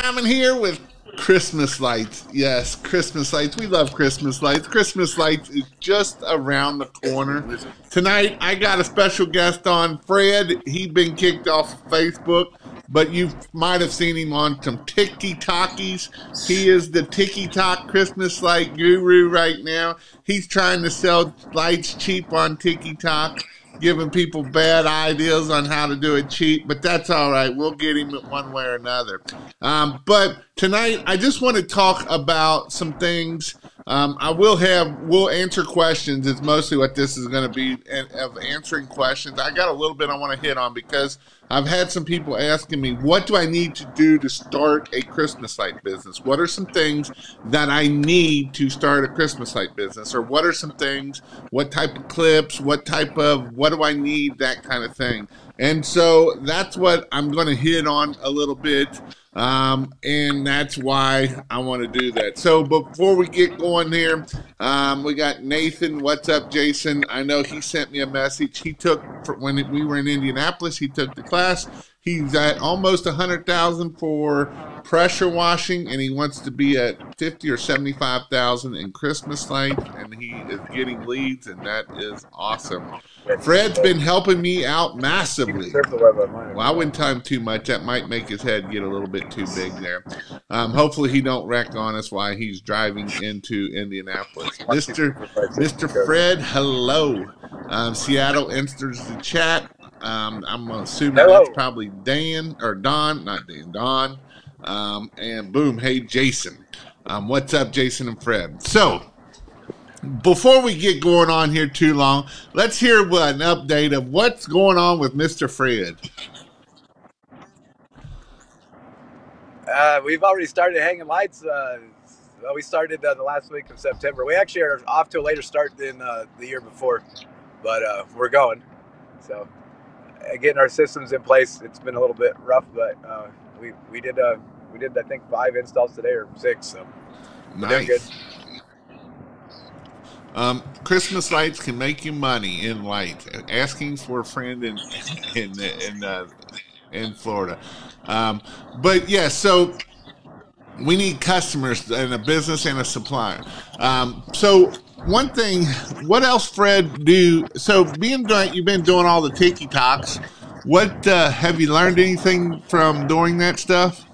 I'm in here with Christmas lights. Yes, Christmas lights. We love Christmas lights. Christmas lights is just around the corner. Tonight, I got a special guest on, Fred. He'd been kicked off of Facebook, but you might have seen him on some Tiki Talkies. He is the Tiki Talk Christmas light guru right now. He's trying to sell lights cheap on Tiki Talk giving people bad ideas on how to do it cheap, but that's all right. We'll get him one way or another. Um, but tonight, I just want to talk about some things. Um, I will have, we'll answer questions. It's mostly what this is going to be of answering questions. I got a little bit I want to hit on because I've had some people asking me, what do I need to do to start a Christmas light business? What are some things that I need to start a Christmas light business? Or what are some things, what type of clips, what type of, what do I need, that kind of thing. And so that's what I'm going to hit on a little bit. Um, and that's why I want to do that. So before we get going here, um, we got Nathan. What's up, Jason? I know he sent me a message. He took when we were in Indianapolis. He took the class. He's at almost a hundred thousand for pressure washing, and he wants to be at fifty or seventy-five thousand in Christmas lights, and he is getting leads, and that is awesome. Fred's been helping me out massively. Well, I wouldn't him too much. That might make his head get a little bit too big there. Um, hopefully, he don't wreck on us while he's driving into Indianapolis. Mister Mister Fred, hello. Um, Seattle enters the chat. Um, I'm assuming hello. that's probably Dan or Don, not Dan, Don. Um, and boom, hey Jason. Um, what's up, Jason and Fred? So before we get going on here too long, let's hear what, an update of what's going on with Mr. Fred. Uh, we've already started hanging lights. Uh, well, we started uh, the last week of September. We actually are off to a later start than uh, the year before, but uh, we're going. So, getting our systems in place, it's been a little bit rough, but we we did we did I think five installs today or six. So, nice. Um, Christmas lights can make you money in light. Asking for a friend in in in uh, in Florida, um, but yeah. So we need customers and a business and a supplier. Um, so one thing, what else, Fred? Do so being doing you've been doing all the tiki talks. What uh, have you learned anything from doing that stuff?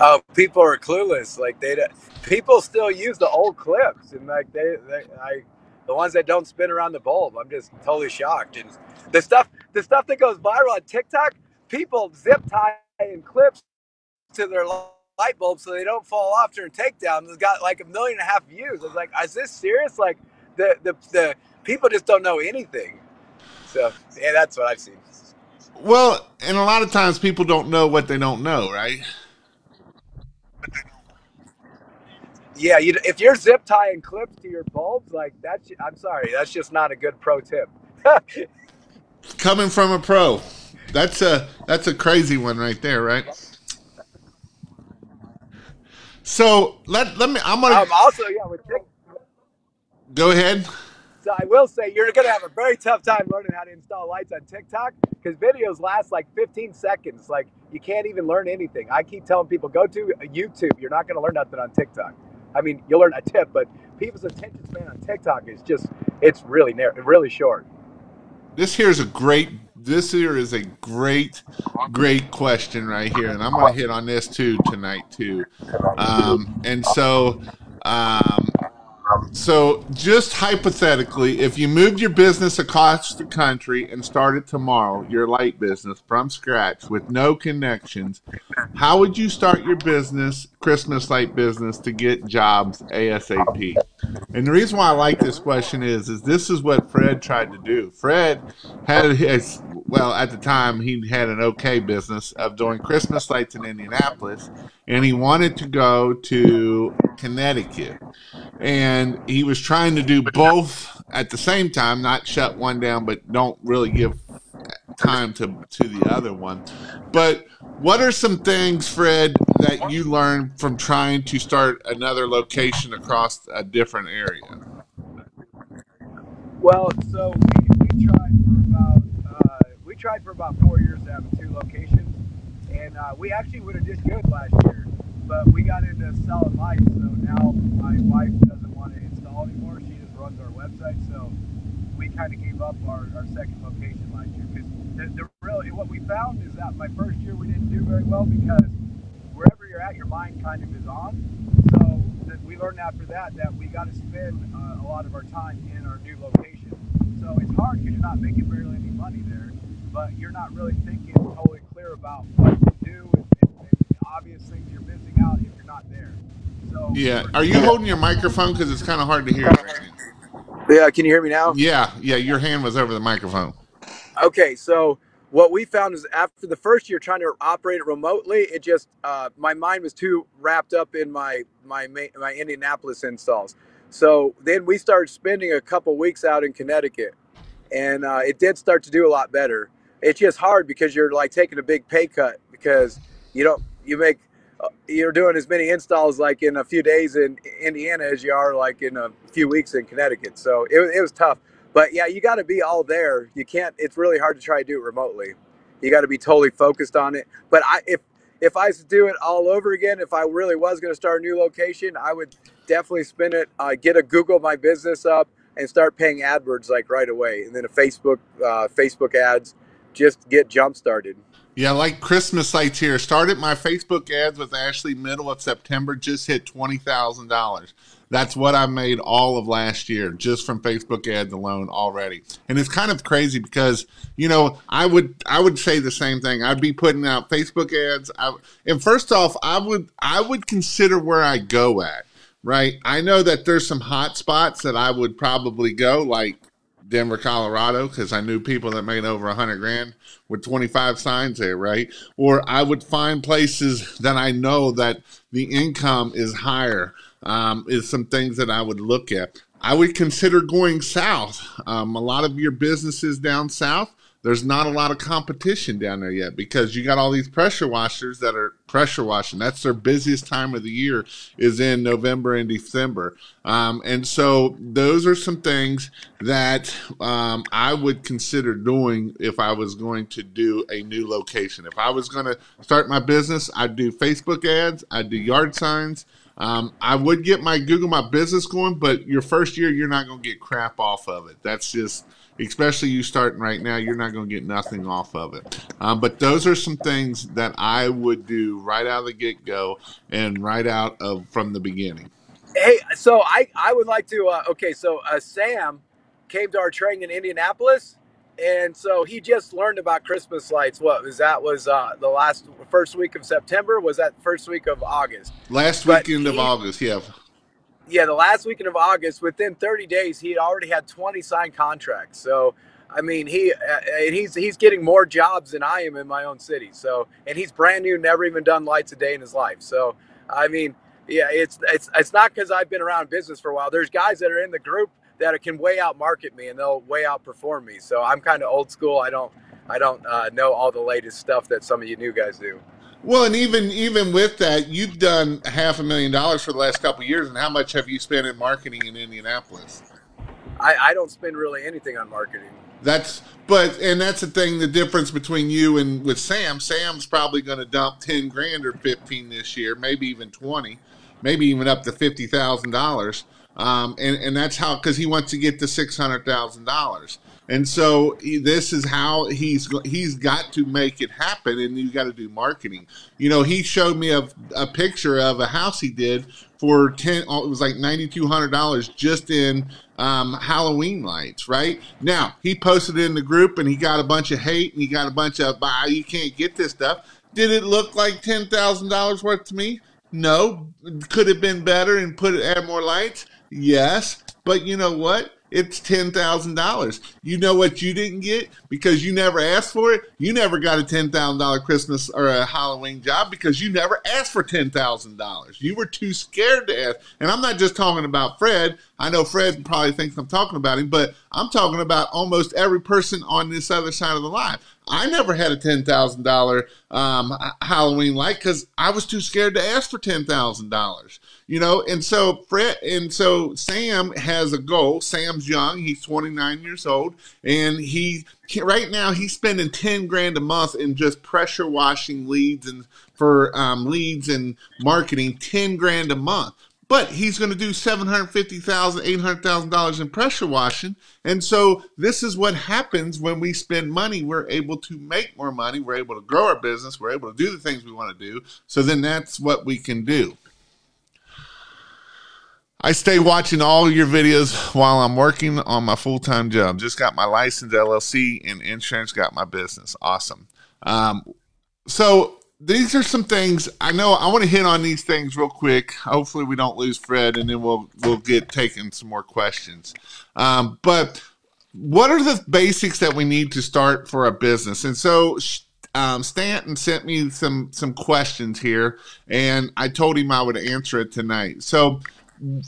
Oh, people are clueless. Like they people still use the old clips and like they, they I the ones that don't spin around the bulb. I'm just totally shocked. And the stuff the stuff that goes viral on TikTok, people zip tie and clips to their light bulbs so they don't fall off during takedown. It's got like a million and a half views. I was like, is this serious? Like the the, the people just don't know anything. So yeah, that's what I've seen. Well, and a lot of times people don't know what they don't know, right? Yeah, you, if you're zip tying clips to your bulbs, like that's, I'm sorry, that's just not a good pro tip. Coming from a pro, that's a that's a crazy one right there, right? So let let me. I'm gonna um, also yeah. With go ahead. So I will say you're going to have a very tough time learning how to install lights on TikTok because videos last like 15 seconds. Like you can't even learn anything. I keep telling people go to YouTube. You're not going to learn nothing on TikTok. I mean, you'll learn a tip, but people's attention span on TikTok is just it's really narrow, really short. This here is a great. This here is a great, great question right here, and I'm going to hit on this too tonight too. Um, and so, um, so, just hypothetically, if you moved your business across the country and started tomorrow, your light business from scratch with no connections, how would you start your business, Christmas light business, to get jobs ASAP? And the reason why I like this question is, is this is what Fred tried to do. Fred had his, well, at the time he had an okay business of doing Christmas lights in Indianapolis, and he wanted to go to Connecticut, and he was trying to do both at the same time, not shut one down, but don't really give time to to the other one. But what are some things, Fred, that you learned from trying to start another location across a different area? Well, so tried for about four years to have two locations, and uh, we actually would have just good last year, but we got into selling lights, so now my wife doesn't want to install anymore. She just runs our website, so we kind of gave up our, our second location last year because the, the really what we found is that my first year we didn't do very well because wherever you're at, your mind kind of is on. So that we learned after that that we got to spend uh, a lot of our time in our new location. So it's hard because you're not making barely any money there, but you're not really thinking totally clear about what to do and, and, and obvious things you're missing out if you're not there. So Yeah. Are you holding your microphone? Because it's kind of hard to hear. Yeah, can you hear me now? Yeah, yeah. Your hand was over the microphone. Okay, so what we found is after the first year trying to operate it remotely, it just uh, my mind was too wrapped up in my my my Indianapolis installs. So then we started spending a couple weeks out in Connecticut, and uh, it did start to do a lot better. It's just hard because you're like taking a big pay cut because you don't you make uh, you're doing as many installs like in a few days in Indiana as you are like in a few weeks in Connecticut. So it, was- it was tough. But yeah, you got to be all there. You can't. It's really hard to try to do it remotely. You got to be totally focused on it. But I, if if I was to do it all over again, if I really was going to start a new location, I would definitely spin it. Uh, get a Google My Business up and start paying AdWords like right away, and then a Facebook uh, Facebook ads. Just get jump started. Yeah, like Christmas lights here. Started my Facebook ads with Ashley middle of September, just hit twenty thousand dollars. That's what I made all of last year just from Facebook ads alone already. And it's kind of crazy because, you know, I would I would say the same thing. I'd be putting out Facebook ads. I, and first off, I would I would consider where I go at, right? I know that there's some hot spots that I would probably go like Denver, Colorado, because I knew people that made over a hundred grand with 25 signs there, right? Or I would find places that I know that the income is higher. Um, is some things that I would look at. I would consider going south. Um, a lot of your businesses down south, there's not a lot of competition down there yet because you got all these pressure washers that are pressure washing. That's their busiest time of the year is in November and December. Um, and so those are some things that um, I would consider doing if I was going to do a new location. If I was going to start my business, I'd do Facebook ads, I'd do yard signs. Um, I would get my Google My Business going, but your first year, you're not going to get crap off of it. That's just, especially you starting right now, you're not going to get nothing off of it. Um, but those are some things that I would do right out of the get go and right out of from the beginning. Hey, so I I would like to. Uh, okay, so uh, Sam came to our training in Indianapolis, and so he just learned about Christmas lights. What was that? Was uh, the last first week of September? Was that first week of August? Last But weekend of August, yeah. Yeah, the last weekend of August. Within 30 days, he had already had 20 signed contracts. So. I mean, he uh, and he's he's getting more jobs than I am in my own city. So, and he's brand new, never even done lights a day in his life. So, I mean, yeah, it's it's it's not because I've been around business for a while. There's guys that are in the group that can way out market me and they'll way outperform me. So I'm kind of old school. I don't I don't uh, know all the latest stuff that some of you new guys do. Well, and even even with that, you've done half a million dollars for the last couple of years, and how much have you spent in marketing in Indianapolis? I, I don't spend really anything on marketing. That's but and that's the thing. The difference between you and with Sam. Sam's probably going to dump ten grand or fifteen this year, maybe even twenty, maybe even up to fifty thousand dollars. Um, and and that's how because he wants to get to six hundred thousand dollars. And so this is how he's he's got to make it happen, and you got to do marketing. You know, he showed me a, a picture of a house he did for ten. oh, It was like ninety two hundred dollars just in um, Halloween lights. Right now, he posted in the group, and he got a bunch of hate, and he got a bunch of "Ah, you can't get this stuff." Did it look like ten thousand dollars worth to me? No. Could have been better and put it add more lights? Yes. But you know what? It's ten thousand dollars. You know what you didn't get because you never asked for it. You never got a ten thousand dollar Christmas or a Halloween job because you never asked for ten thousand dollars. You were too scared to ask. And I'm not just talking about Fred. I know Fred probably thinks I'm talking about him, but I'm talking about almost every person on this other side of the line. I never had a ten thousand dollar um, Halloween light because I was too scared to ask for ten thousand dollars. You know, and so Fred and so Sam has a goal. Sam's young; he's twenty nine years old, and he right now he's spending ten grand a month in just pressure washing leads and for um, leads and marketing, ten grand a month but he's going to do $750,000, $800,000 in pressure washing. And so this is what happens when we spend money. We're able to make more money. We're able to grow our business. We're able to do the things we want to do. So then that's what we can do. I stay watching all your videos while I'm working on my full time job. Just got my license, LLC, and insurance. Got my business. Awesome. Um, so these are some things I know. I want to hit on these things real quick. Hopefully, we don't lose Fred, and then we'll we'll get taking some more questions. Um, but what are the basics that we need to start for a business? And so um, Stanton sent me some some questions here, and I told him I would answer it tonight. So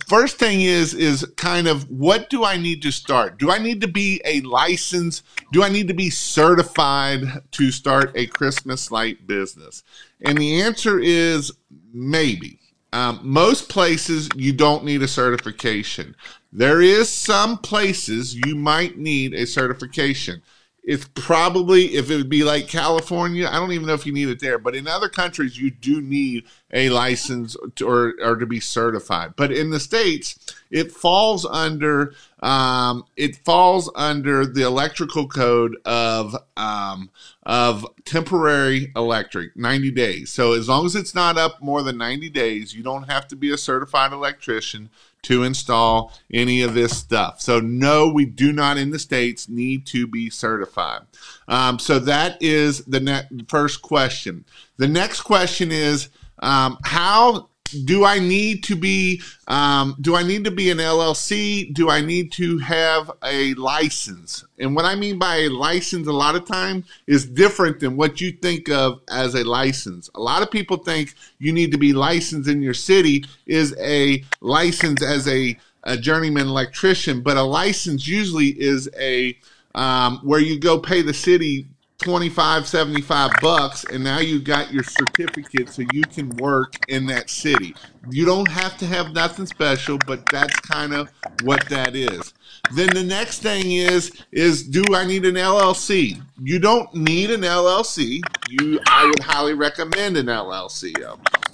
first thing is is kind of what do I need to start? Do I need to be a license? Do I need to be certified to start a Christmas light business? And the answer is maybe. Um, most places you don't need a certification. There is some places you might need a certification it's probably if it would be like California, I don't even know if you need it there, but in other countries you do need a license to, or or to be certified. But in the states, it falls under um, it falls under the electrical code of um, of temporary electric, ninety days. So as long as it's not up more than ninety days, you don't have to be a certified electrician to install any of this stuff. So, no, we do not in the States need to be certified. Um, so, that is the ne- first question. The next question is um, how do I need to be um, do I need to be an LLC? Do I need to have a license? And what I mean by a license a lot of time is different than what you think of as a license. A lot of people think you need to be licensed in your city is a license as a, a journeyman electrician, but a license usually is a um, where you go pay the city 25 75 bucks and now you got your certificate so you can work in that city. You don't have to have nothing special but that's kind of what that is. Then the next thing is is do i need an llc you don't need an llc you i would highly recommend an llc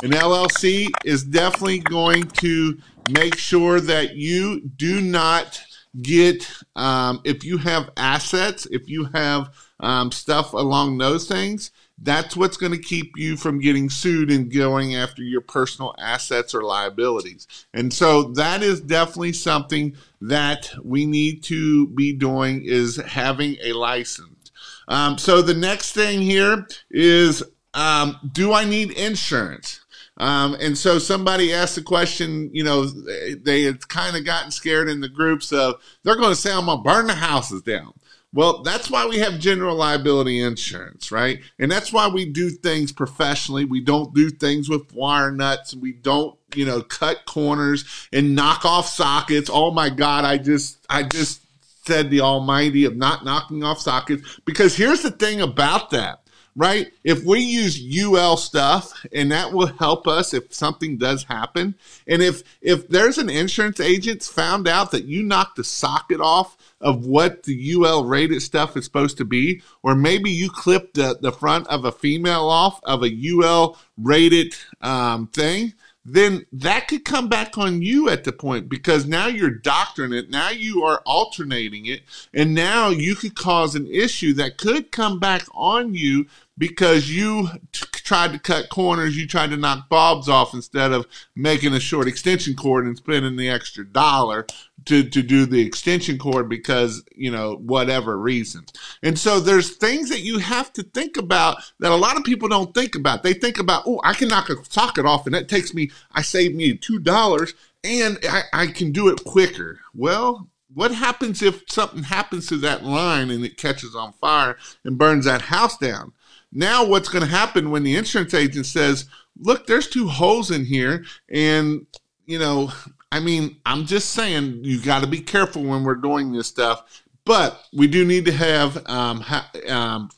an llc is definitely going to make sure that you do not get um, if you have assets if you have um, stuff along those things, that's what's going to keep you from getting sued and going after your personal assets or liabilities. And so that is definitely something that we need to be doing is having a license. Um, so the next thing here is um, do I need insurance? Um, and so somebody asked the question, you know, they had kind of gotten scared in the groups of they're going to say I'm going to burn the houses down. Well, that's why we have general liability insurance, right? And that's why we do things professionally. We don't do things with wire nuts we don't, you know, cut corners and knock off sockets. Oh my God, I just, I just said the almighty of not knocking off sockets because here's the thing about that right? If we use UL stuff and that will help us if something does happen. And if if there's an insurance agent found out that you knocked the socket off of what the UL rated stuff is supposed to be, or maybe you clip the, the front of a female off of a UL rated um, thing, then that could come back on you at the point because now you're doctoring it. Now you are alternating it. And now you could cause an issue that could come back on you because you t- tried to cut corners, you tried to knock bulbs off instead of making a short extension cord and spending the extra dollar to, to do the extension cord because, you know, whatever reason. And so there's things that you have to think about that a lot of people don't think about. They think about, oh, I can knock a socket off and that takes me, I save me $2 and I, I can do it quicker. Well, what happens if something happens to that line and it catches on fire and burns that house down? Now, what's going to happen when the insurance agent says, look, there's two holes in here. And, you know, I mean, I'm just saying you got to be careful when we're doing this stuff. But we do need to have um, ha- um,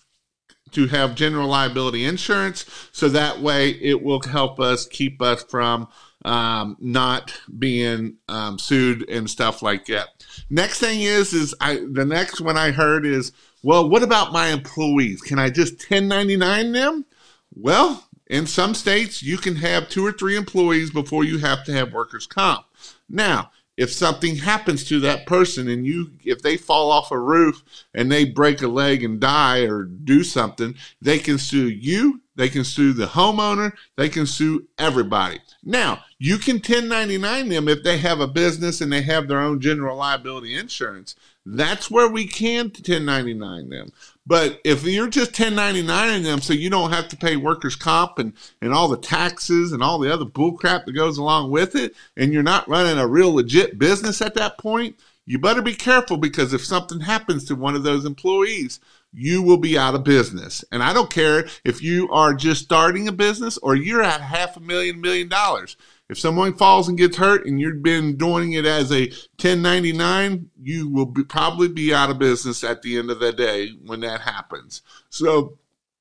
to have general liability insurance. So that way it will help us keep us from um, not being um, sued and stuff like that. Next thing is, is I the next one I heard is, well, what about my employees? Can I just 1099 them? Well, in some states, you can have two or three employees before you have to have workers' comp. Now, if something happens to that person and you if they fall off a roof and they break a leg and die or do something they can sue you they can sue the homeowner. They can sue everybody. Now you can 1099 them if they have a business and they have their own general liability insurance. That's where we can 1099 them. But if you're just 1099 them so you don't have to pay workers' comp and, and all the taxes and all the other bullcrap that goes along with it, and you're not running a real legit business at that point, you better be careful because if something happens to one of those employees, you will be out of business. And I don't care if you are just starting a business or you're at half a million, million dollars. If someone falls and gets hurt and you've been doing it as a 1099, you will be, probably be out of business at the end of the day when that happens. So,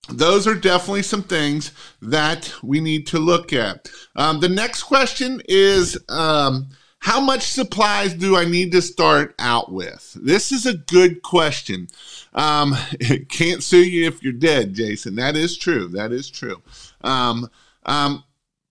those are definitely some things that we need to look at. Um, the next question is um, How much supplies do I need to start out with? This is a good question. Um, can't sue you if you're dead, Jason. That is true. That is true. Um, um,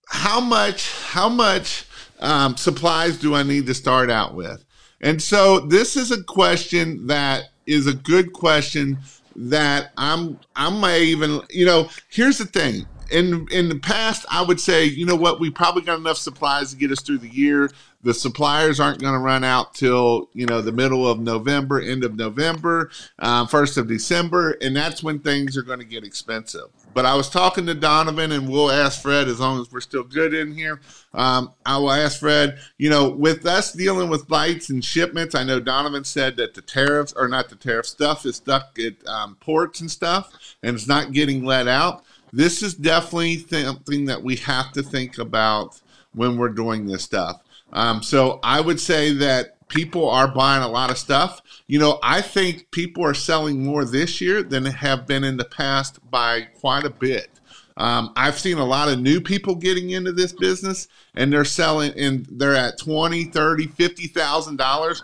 how much how much um, supplies do I need to start out with? And so this is a question that is a good question that I'm I may even you know here's the thing in in the past I would say you know what we probably got enough supplies to get us through the year the suppliers aren't going to run out till you know the middle of November end of November uh, first of December and that's when things are going to get expensive but I was talking to Donovan, and we'll ask Fred as long as we're still good in here. Um, I will ask Fred, you know, with us dealing with lights and shipments, I know Donovan said that the tariffs, or not the tariff stuff, is stuck at um, ports and stuff, and it's not getting let out. This is definitely something that we have to think about when we're doing this stuff. Um, so I would say that people are buying a lot of stuff. You know, I think people are selling more this year than have been in the past by quite a bit. Um, I've seen a lot of new people getting into this business and they're selling and they're at 20, 30, 50,000 dollars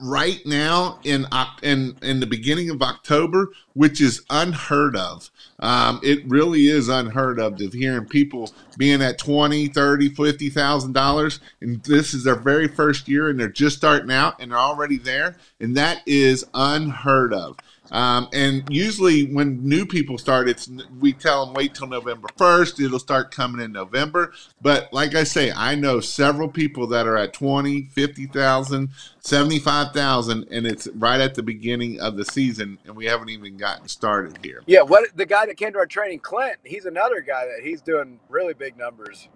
right now in in in the beginning of October, which is unheard of. Um, it really is unheard of of hearing people being at 20, 30, 50,000 dollars and this is their very first year and they're just starting out and they're already there and that is unheard of. Um, and usually, when new people start, it's we tell them wait till November first. It'll start coming in November. But like I say, I know several people that are at 20, 50,000, 75,000, and it's right at the beginning of the season, and we haven't even gotten started here. Yeah, what the guy that came to our training, Clint, he's another guy that he's doing really big numbers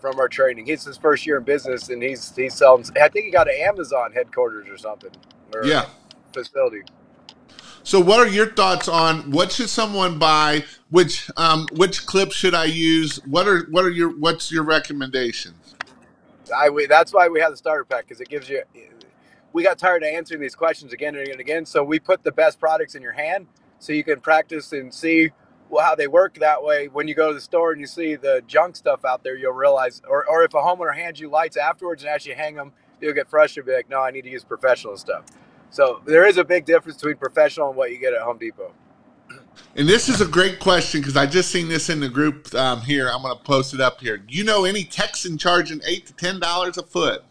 from our training. He's his first year in business, and he's he's selling. I think he got an Amazon headquarters or something. Or yeah, facility. So, what are your thoughts on what should someone buy? Which um, which clips should I use? What are what are your what's your recommendations? I we, that's why we have the starter pack because it gives you. We got tired of answering these questions again and again and again, so we put the best products in your hand so you can practice and see well, how they work. That way, when you go to the store and you see the junk stuff out there, you'll realize. Or, or if a homeowner hands you lights afterwards and actually hang them, you'll get frustrated. Be like, no, I need to use professional stuff. So there is a big difference between professional and what you get at Home Depot. And this is a great question because I just seen this in the group um, here. I'm going to post it up here. Do you know any Texan charging eight to ten dollars a foot?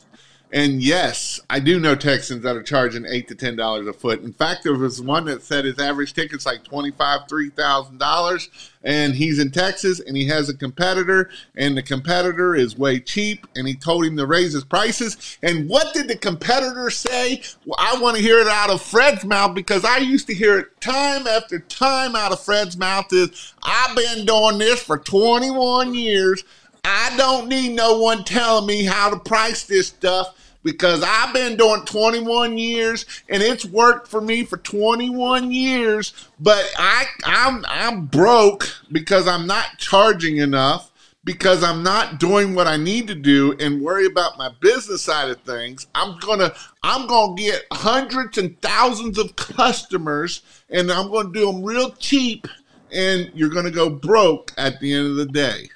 And yes, I do know Texans that are charging eight to ten dollars a foot. In fact, there was one that said his average ticket's like twenty five, three thousand dollars, and he's in Texas and he has a competitor, and the competitor is way cheap, and he told him to raise his prices. And what did the competitor say? Well, I want to hear it out of Fred's mouth because I used to hear it time after time out of Fred's mouth. Is I've been doing this for twenty one years. I don't need no one telling me how to price this stuff because I've been doing 21 years and it's worked for me for 21 years, but I I'm I'm broke because I'm not charging enough because I'm not doing what I need to do and worry about my business side of things. I'm going to I'm going to get hundreds and thousands of customers and I'm going to do them real cheap and you're going to go broke at the end of the day.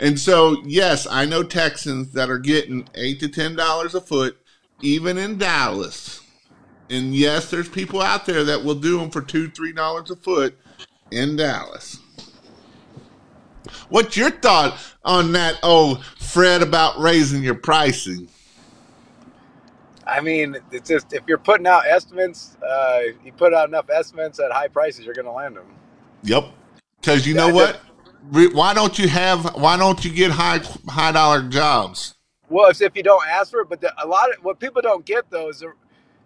And so, yes, I know Texans that are getting eight to ten dollars a foot, even in Dallas. And yes, there's people out there that will do them for two, three dollars a foot in Dallas. What's your thought on that, oh, Fred, about raising your pricing? I mean, it's just if you're putting out estimates, uh, you put out enough estimates at high prices, you're going to land them. Yep. Because you know what? Why don't you have? Why don't you get high high dollar jobs? Well, it's if you don't ask for it, but the, a lot of what people don't get though is they're,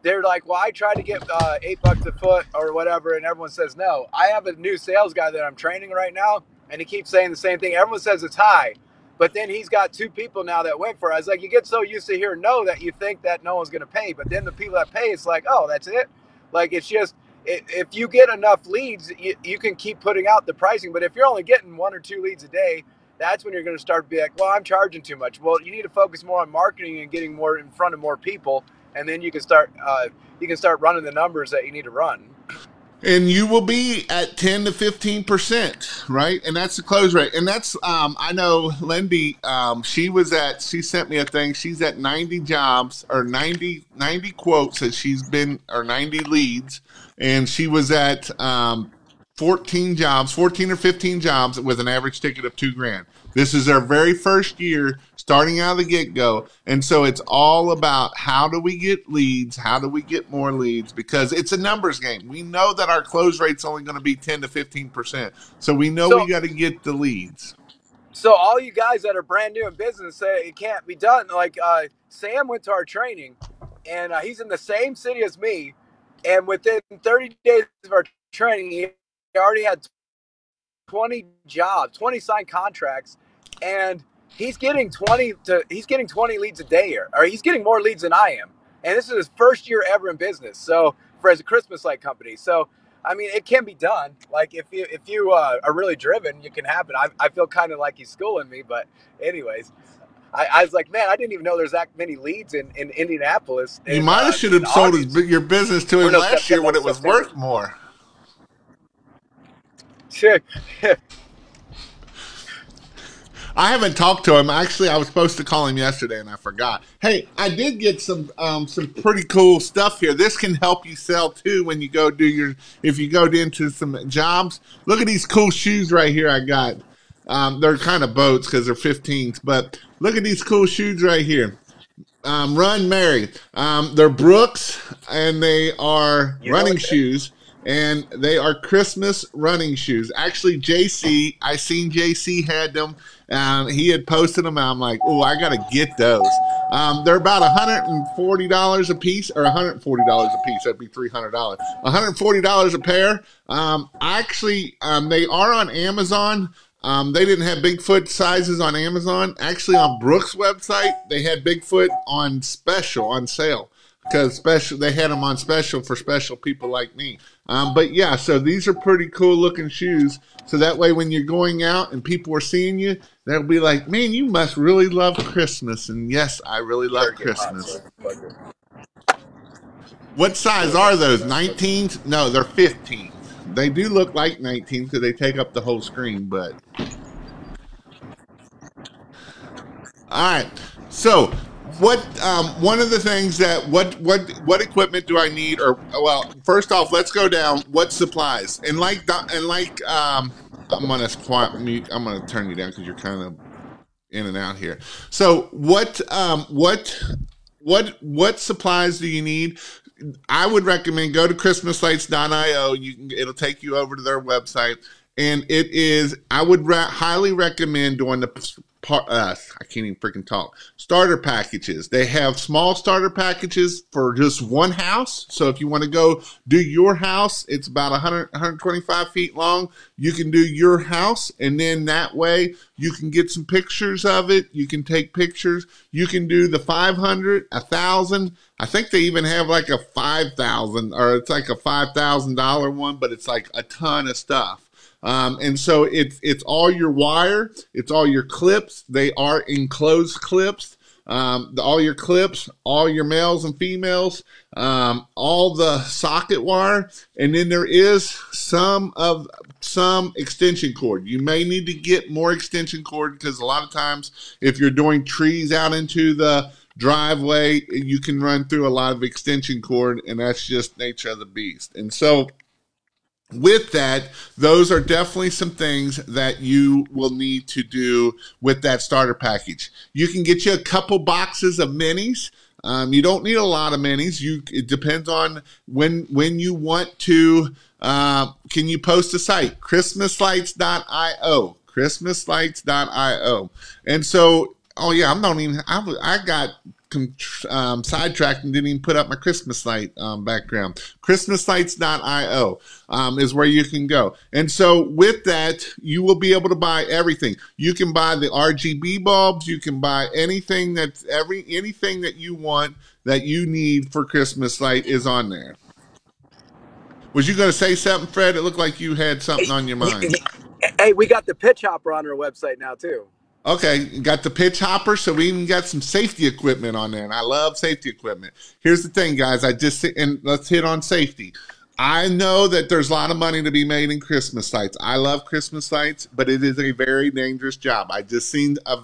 they're like, well, I tried to get uh, eight bucks a foot or whatever, and everyone says no. I have a new sales guy that I'm training right now, and he keeps saying the same thing. Everyone says it's high, but then he's got two people now that went for it. I was like, you get so used to hearing no that you think that no one's going to pay, but then the people that pay, it's like, oh, that's it. Like it's just if you get enough leads, you, you can keep putting out the pricing. But if you're only getting one or two leads a day, that's when you're going to start be like, well, I'm charging too much. Well, you need to focus more on marketing and getting more in front of more people, and then you can start uh, you can start running the numbers that you need to run. and you will be at 10 to 15 percent right and that's the close rate and that's um, i know lindy um, she was at she sent me a thing she's at 90 jobs or 90 90 quotes that she's been or 90 leads and she was at um, 14 jobs 14 or 15 jobs with an average ticket of two grand. This is our very first year starting out of the get-go. And so it's all about how do we get leads how do we get more leads? Because it's a numbers game. We know that our close rate's only going to be 10 to 15 percent. So we know So we got to get the leads. So all you guys that are brand new in business say it can't be done. Like uh, Sam went to our training, and uh, he's in the same city as me, and within 30 days of our training, he already had 20 jobs, 20 signed contracts, and he's getting 20 to he's getting 20 leads a day here, or he's getting more leads than I am. And this is his first year ever in business. So for as a Christmas light company, so I mean, it can be done. Like if you if you uh, are really driven, you can happen. I, I feel kind of like he's schooling me, but anyways, I, I was like, man, I didn't even know there's that many leads in, in Indianapolis. you in, might uh, have should have sold his, your business to him no, last year when it was September. worth more I haven't talked to him. Actually, I was supposed to call him yesterday and I forgot. Hey, I did get some um, some pretty cool stuff here. This can help you sell too when you go do your if you go into some jobs. Look at these cool shoes right here. I got. Um, they're kind of boats because they're 15s, but look at these cool shoes right here. Um, Run Merry. Um, they're Brooks and they are You running shoes and they are Christmas running shoes. Actually, JC, I seen JC had them. Um, he had posted them. And I'm like, oh, I gotta get those. Um, they're about 140 dollars a piece, or 140 dollars a piece. That'd be 300 dollars. 140 dollars a pair. Um, actually, um, they are on Amazon. Um, they didn't have Bigfoot sizes on Amazon. Actually, on Brooks' website, they had Bigfoot on special, on sale because special they had them on special for special people like me. Um, but yeah, so these are pretty cool looking shoes. So that way, when you're going out and people are seeing you, they'll be like, "Man, you must really love Christmas." And yes, I really love Christmas. What size are those? 19s? No, they're 15s. They do look like 19s because they take up the whole screen, but. All right. So, what um, one of the things that what what what equipment do I need? Or well, first off, let's go down. What supplies? And like and like um, I'm gonna quiet mute. I'm gonna turn you down because you're kind of in and out here. So what um, what what what supplies do you need? I would recommend go to christmaslights.io. You can it'll take you over to their website, and it is I would highly recommend doing the part. Uh, I can't even freaking talk. Starter packages. They have small starter packages for just one house. So if you want to go do your house, it's about 100 125 feet long. You can do your house, and then that way you can get some pictures of it. You can take pictures. You can do the 500, a thousand. I think they even have like a 5,000 or it's like a $5,000 one, but it's like a ton of stuff. Um, and so it's it's all your wire, it's all your clips. They are enclosed clips. um, all your clips, all your males and females, um, all the socket wire, and then there is some of some extension cord. You may need to get more extension cord because a lot of times if you're doing trees out into the driveway, you can run through a lot of extension cord, and that's just nature of the beast. And so with that, those are definitely some things that you will need to do with that starter package. You can get you a couple boxes of minis. Um, you don't need a lot of minis. You it depends on when when you want to. Uh, can you post a site? Christmaslights.io. Christmaslights.io. And so, oh yeah, I'm not even. I, I got um, sidetracked and didn't even put up my Christmas light um, background. ChristmasLights.io um, is where you can go. And so with that, you will be able to buy everything. You can buy the RGB bulbs. You can buy anything that's every anything that you want that you need for Christmas light is on there. Was you going to say something, Fred? It looked like you had something on your mind. Hey, we got the pitch hopper on our website now too. Okay, got the pitch hopper, so we even got some safety equipment on there, and I love safety equipment. Here's the thing, guys. I just and let's hit on safety. I know that there's a lot of money to be made in Christmas lights. I love Christmas lights, but it is a very dangerous job. I just seen a,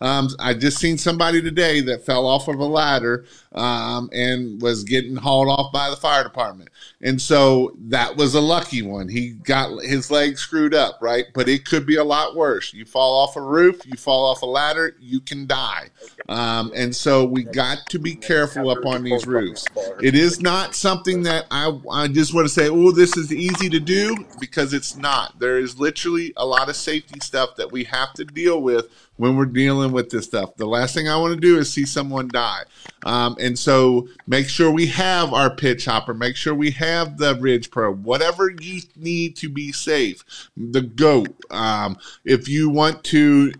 um, I just seen somebody today that fell off of a ladder um, and was getting hauled off by the fire department. And so that was a lucky one. He got his leg screwed up, right? But it could be a lot worse. You fall off a roof, you fall off a ladder, you can die. Um, and so we got to be careful up on these roofs. It is not something that I, I just want to say, oh, this is easy to do because it's not. There is literally a lot of safety stuff that we have to deal with when we're dealing with this stuff. The last thing I want to do is see someone die. Um, and so make sure we have our pitch hopper, make sure we have the Ridge Pro, whatever you need to be safe. The GOAT. Um, if you want to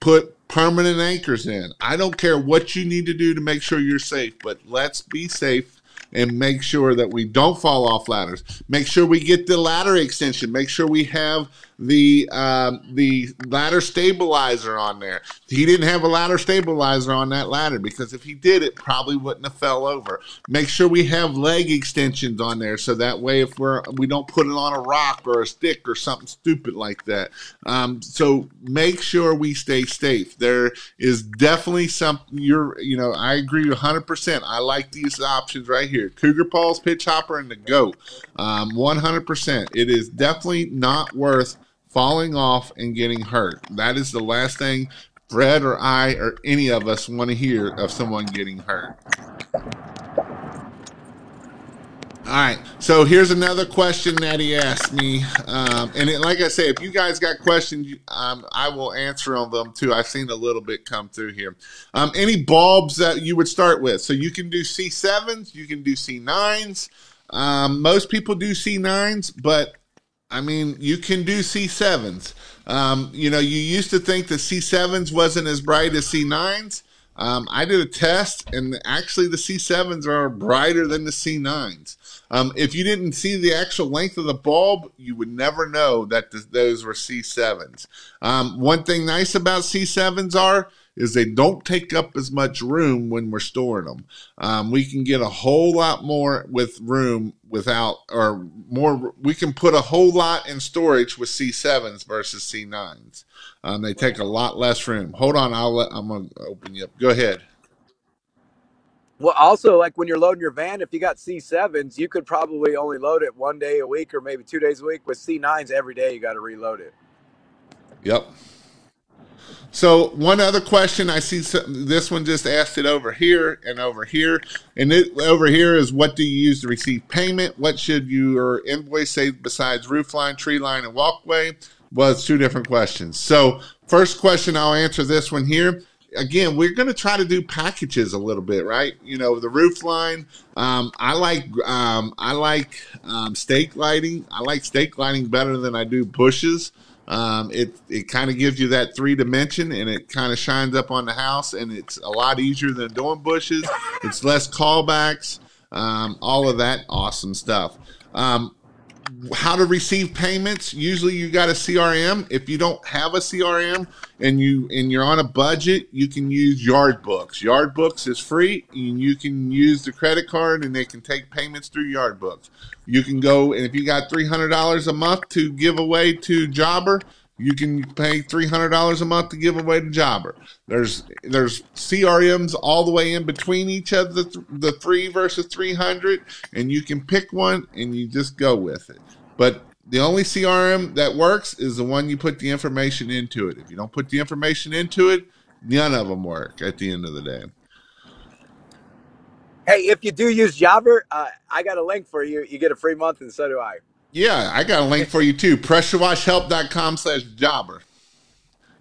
put permanent anchors in, I don't care what you need to do to make sure you're safe, but let's be safe and make sure that we don't fall off ladders. Make sure we get the ladder extension. Make sure we have the um, the ladder stabilizer on there. He didn't have a ladder stabilizer on that ladder because if he did, it probably wouldn't have fell over. Make sure we have leg extensions on there so that way if we're we don't put it on a rock or a stick or something stupid like that. Um, so make sure we stay safe. There is definitely something you're you know I agree 100. percent I like these options right here: Cougar Paws, Pitch Hopper, and the Goat. Um, 100%. It is definitely not worth falling off and getting hurt. That is the last thing Fred or I or any of us want to hear of someone getting hurt. All right, so here's another question that he asked me, um, and it, like I say, if you guys got questions, um, I will answer on them too. I've seen a little bit come through here. Um, any bulbs that you would start with? So you can do C7s, you can do C9s. Um, most people do C9s, but I mean, you can do C7s. Um, you know, you used to think the C7s wasn't as bright as C9s. Um, I did a test, and actually, the C7s are brighter than the C9s. Um, if you didn't see the actual length of the bulb, you would never know that th- those were C7s. Um, one thing nice about C7s are is they don't take up as much room when we're storing them. Um, we can get a whole lot more with room without, or more, we can put a whole lot in storage with C7s versus C9s. Um, they take a lot less room. Hold on, I'll let, I'm to open you up. Go ahead. Well, also, like when you're loading your van, if you got C7s, you could probably only load it one day a week or maybe two days a week. With C9s, every day you got to reload it. Yep. So one other question I see this one just asked it over here and over here, and it over here is what do you use to receive payment? What should your invoice say besides roof line, tree line, and walkway? Well, it's two different questions. So first question, I'll answer this one here. Again, we're going to try to do packages a little bit, right? You know, the roof line. Um, I like um, I like um, stake lighting. I like stake lighting better than I do bushes. Um, it it kind of gives you that three dimension and it kind of shines up on the house and it's a lot easier than doing bushes. It's less callbacks, um, all of that awesome stuff. Um, how to receive payments. Usually you got a CRM. If you don't have a CRM and you and you're on a budget, you can use Yardbooks. Yardbooks is free and you can use the credit card and they can take payments through Yardbooks. You can go and if you got $300 a month to give away to Jobber, you can pay three hundred dollars a month to give away to Jobber. There's there's CRMs all the way in between each of the the three versus three hundred, and you can pick one and you just go with it. But the only CRM that works is the one you put the information into it. If you don't put the information into it, none of them work at the end of the day. Hey, if you do use Jobber, uh, I got a link for you. You get a free month, and so do I. Yeah, I got a link for you too. Pressurewashhelp.com slash jobber.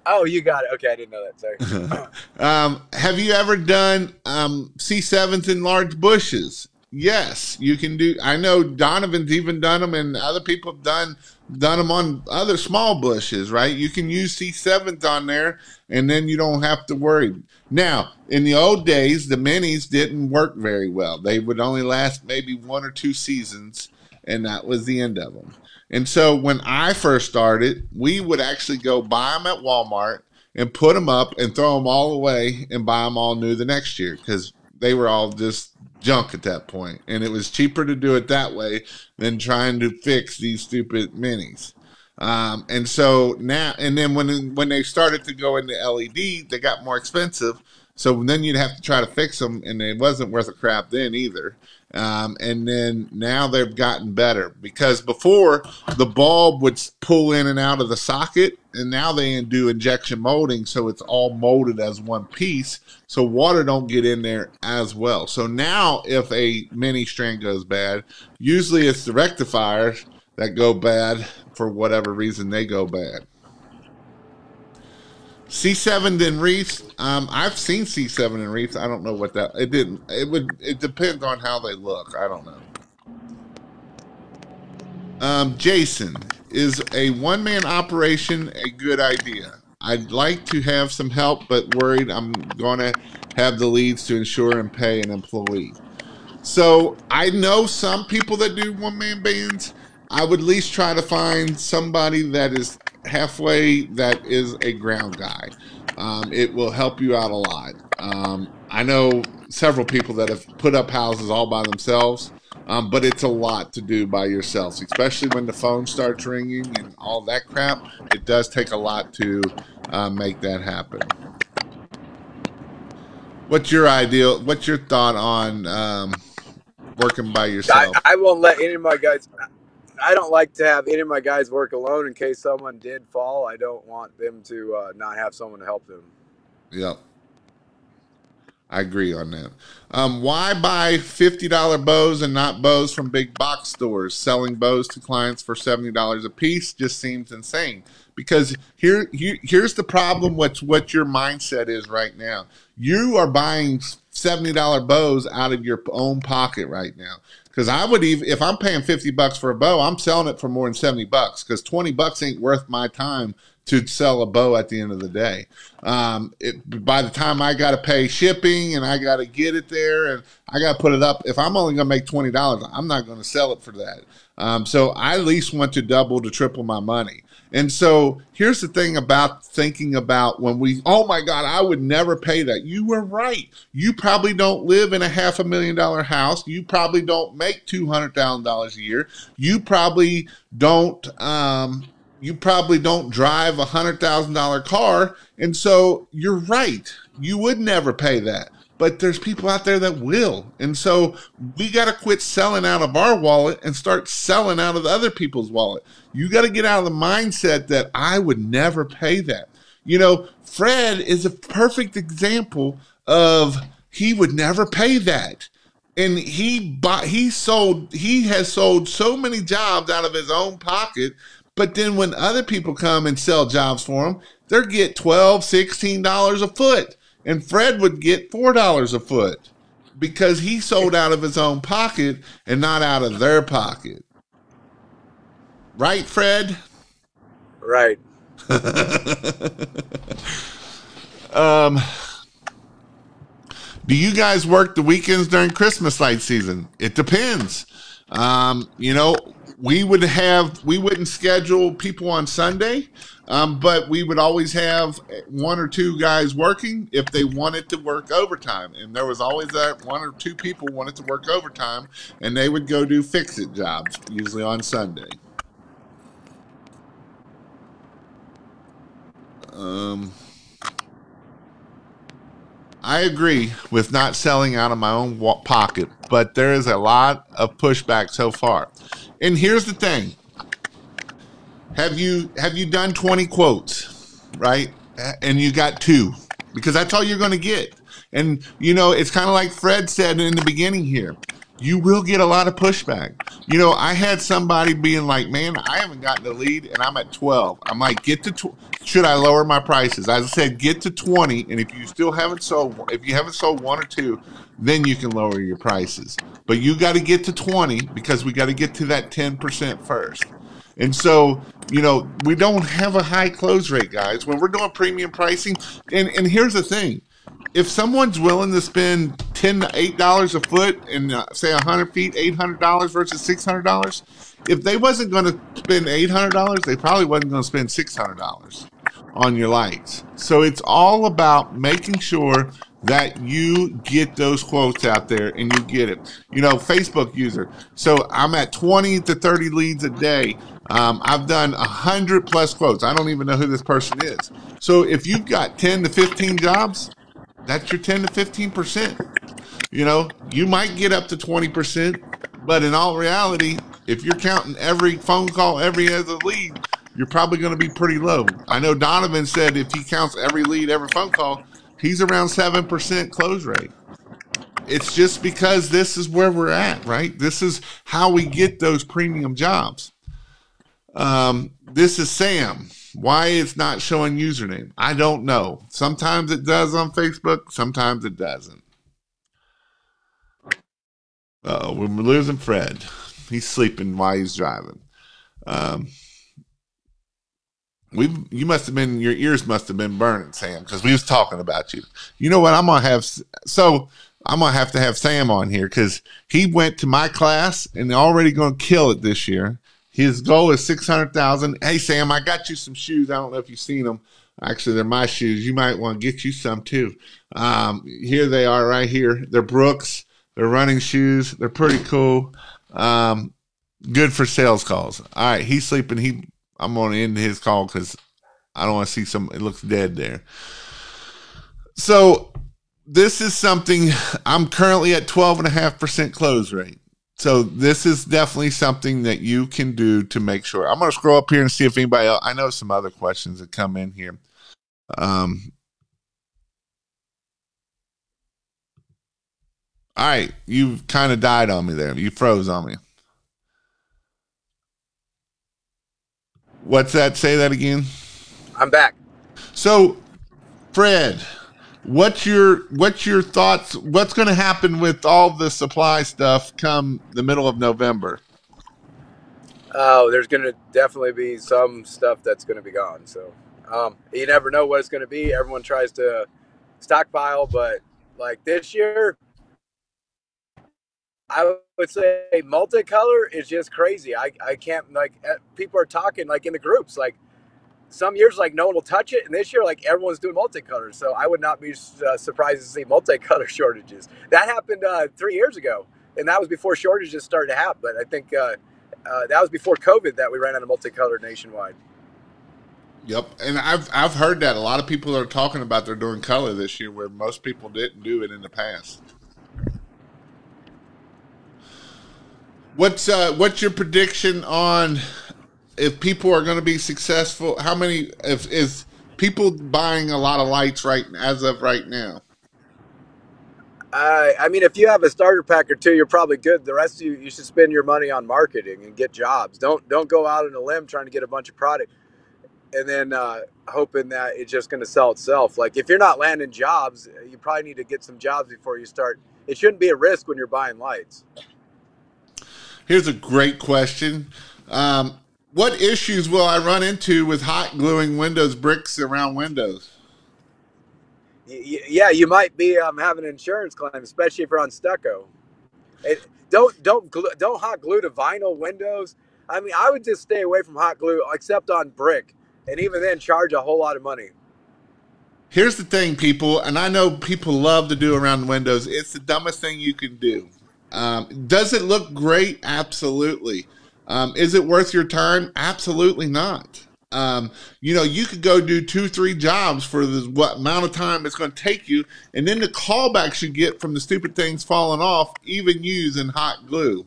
Oh, you got it. Okay, I didn't know that. Sorry. um, have you ever done um, C7s in large bushes? Yes, you can do. I know Donovan's even done them, and other people have done done them on other small bushes. Right? You can use C7s on there, and then you don't have to worry. Now, in the old days, the minis didn't work very well. They would only last maybe one or two seasons and that was the end of them. And so when I first started, we would actually go buy them at Walmart and put them up and throw them all away and buy them all new the next year because they were all just junk at that point. And it was cheaper to do it that way than trying to fix these stupid minis. Um, and so now, and then when when they started to go into LED, they got more expensive. So then you'd have to try to fix them, and it wasn't worth a crap then either. Um, and then now they've gotten better because before the bulb would pull in and out of the socket, and now they do injection molding, so it's all molded as one piece, so water don't get in there as well. So now, if a mini strand goes bad, usually it's the rectifiers that go bad for whatever reason they go bad. C7 in wreaths. Um, I've seen C7 in wreaths. I don't know what that. It didn't. It would. It depends on how they look. I don't know. Um, Jason, is a one man operation a good idea? I'd like to have some help, but worried I'm going to have the leads to insure and pay an employee. So I know some people that do one man bands. I would at least try to find somebody that is halfway that is a ground guy. Um, it will help you out a lot. Um, I know several people that have put up houses all by themselves, um, but it's a lot to do by yourself, especially when the phone starts ringing and all that crap. It does take a lot to uh, make that happen. What's your ideal? What's your thought on um, working by yourself? I, I won't let any of my guys. I don't like to have any of my guys work alone in case someone did fall. I don't want them to uh, not have someone to help them. Yep. I agree on that. Um, why buy fifty dollar bows and not bows from big box stores? Selling bows to clients for seventy dollars a piece just seems insane. Because here, here, here's the problem. What's what your mindset is right now? You are buying seventy dollar bows out of your own pocket right now. Because I would even if I'm paying fifty bucks for a bow, I'm selling it for more than seventy bucks. Because twenty bucks ain't worth my time to sell a bow at the end of the day. Um, it, by the time I got to pay shipping and I got to get it there and I got to put it up, if I'm only going to make twenty dollars, I'm not going to sell it for that. Um, so I at least want to double to triple my money. And so here's the thing about thinking about when we, oh my God, I would never pay that. You were right. You probably don't live in a half a million dollar house. You probably don't make $200,000 a year. You probably don't, um, you probably don't drive a hundred thousand dollar car. And so you're right. You would never pay that but there's people out there that will. And so we got to quit selling out of our wallet and start selling out of the other people's wallet. You got to get out of the mindset that I would never pay that. You know, Fred is a perfect example of he would never pay that. And he bought, he sold, he has sold so many jobs out of his own pocket. But then when other people come and sell jobs for him, they get 12 $16 a foot and Fred would get four dollars a foot because he sold out of his own pocket and not out of their pocket. Right, Fred? Right. um, do you guys work the weekends during Christmas light season? It depends. Um, you know, we would have we wouldn't schedule people on Sunday, um, but we would always have one or two guys working if they wanted to work overtime, and there was always that one or two people wanted to work overtime, and they would go do fix it jobs usually on Sunday. Um, I agree with not selling out of my own pocket, but there is a lot of pushback so far. And here's the thing: have you have you done 20 quotes, right? And you got two because that's all you're going to get. And you know, it's kind of like Fred said in the beginning here you will get a lot of pushback. You know, I had somebody being like, "Man, I haven't gotten the lead, and I'm at 12." I'm like, "Get to tw- should I lower my prices?" I said, get to 20, and if you still haven't sold, if you haven't sold one or two, then you can lower your prices. But you got to get to 20 because we got to get to that 10% first. And so, you know, we don't have a high close rate, guys. When we're doing premium pricing, and and here's the thing if someone's willing to spend ten to eight dollars a foot and uh, say hundred feet, eight hundred dollars versus six hundred dollars, if they wasn't going to spend eight hundred dollars, they probably wasn't going to spend six hundred dollars on your lights. So it's all about making sure that you get those quotes out there and you get it. You know, Facebook user. So I'm at 20 to 30 leads a day. Um, I've done a 100 plus quotes. I don't even know who this person is. So if you've got 10 to 15 jobs, that's your 10 to 15%. You know, you might get up to 20%, but in all reality, if you're counting every phone call, every other lead, you're probably going to be pretty low. I know Donovan said if he counts every lead, every phone call, he's around 7% close rate. It's just because this is where we're at, right? This is how we get those premium jobs. Um, this is Sam. Why it's not showing username? I don't know. Sometimes it does on Facebook, sometimes it doesn't. Oh, we're losing Fred. He's sleeping while he's driving. Um, we you must have been your ears must have been burning, Sam, because we was talking about you. You know what? I'm gonna have so I'm gonna have to have Sam on here because he went to my class and already gonna kill it this year. His goal is six hundred thousand. Hey Sam, I got you some shoes. I don't know if you've seen them. Actually, they're my shoes. You might want to get you some too. Um, here they are, right here. They're Brooks. They're running shoes. They're pretty cool. Um, good for sales calls. All right, he's sleeping. He, I'm going to end his call because I don't want to see some. It looks dead there. So this is something I'm currently at 12 and a half percent close rate. So this is definitely something that you can do to make sure. I'm going to scroll up here and see if anybody else. I know some other questions that come in here. Um, all right, you kind of died on me there. You froze on me. What's that? Say that again. I'm back. So, Fred, what's your what's your thoughts? What's going to happen with all the supply stuff come the middle of November? Oh, there's going to definitely be some stuff that's going to be gone. So um, you never know what it's going to be. Everyone tries to stockpile, but like this year, I would say multicolor is just crazy. I, I can't like eh, people are talking like in the groups like some years like no one will touch it, and this year like everyone's doing multicolor. So I would not be uh, surprised to see multicolor shortages. That happened uh, three years ago, and that was before shortages started to happen. But I think uh, uh, that was before COVID that we ran out of multicolor nationwide. Yep, and I've I've heard that a lot of people are talking about they're doing color this year, where most people didn't do it in the past. What's uh, what's your prediction on if people are going to be successful? How many if is people buying a lot of lights right as of right now? I I mean, if you have a starter pack or two, you're probably good. The rest of you, you should spend your money on marketing and get jobs. Don't don't go out on a limb trying to get a bunch of product and then uh, hoping that it's just going to sell itself. Like if you're not landing jobs, you probably need to get some jobs before you start. It shouldn't be a risk when you're buying lights. Here's a great question. Um, what issues will I run into with hot gluing Windows bricks around windows? Yeah, you might be um, having an insurance claim, especially if you're on stucco. It, don't don't glue, don't hot glue to vinyl windows. I mean, I would just stay away from hot glue, except on brick, and even then, charge a whole lot of money. Here's the thing, people, and I know people love to do around windows. It's the dumbest thing you can do. Um, does it look great? Absolutely. Um, is it worth your time? Absolutely not. Um, you know, you could go do two, three jobs for the what amount of time it's going to take you, and then the callbacks you get from the stupid things falling off, even using hot glue.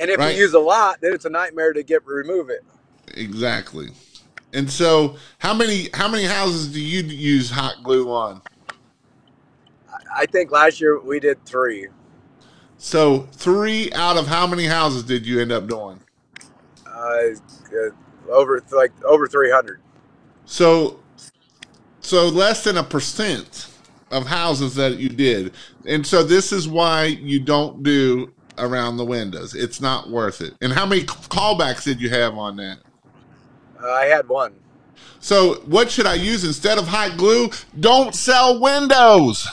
And if Right. you use a lot, then it's a nightmare to get remove it. Exactly. And so, how many how many houses do you use hot glue on? I think last year we did three. So, three out of how many houses did you end up doing? Uh, over like over three hundred. So, so less than a percent of houses that you did, and so this is why you don't do around the windows. It's not worth it. And how many callbacks did you have on that? Uh, I had one. So, what should I use instead of hot glue? Don't sell windows.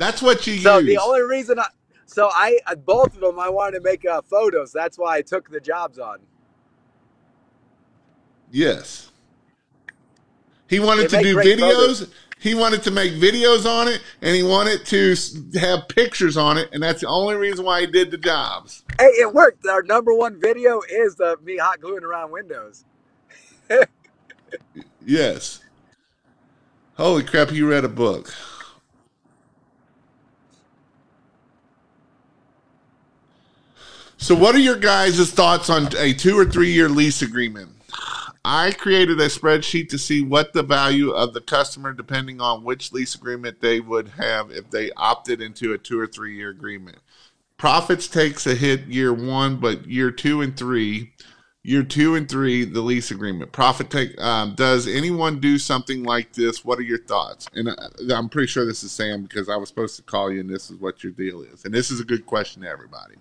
That's what you So use. the only reason I, so I both of them I wanted to make uh, photos. That's why I took the jobs on. yes. He wanted They to make do great videos. He wanted to make videos on it, and he wanted to s- have pictures on it, and that's the only reason why he did the jobs. Hey, it worked. Our number one video is the me hot gluing around windows. Yes. Holy crap! He read a book. So, what are your guys' thoughts on a two or three year lease agreement? I created a spreadsheet to see what the value of the customer, depending on which lease agreement they would have if they opted into a two or three year agreement. Profits takes a hit year one, but year two and three, year two and three, the lease agreement. Profit take. Um, does anyone do something like this? What are your thoughts? And uh, I'm pretty sure this is Sam because I was supposed to call you, and this is what your deal is. And this is a good question to everybody.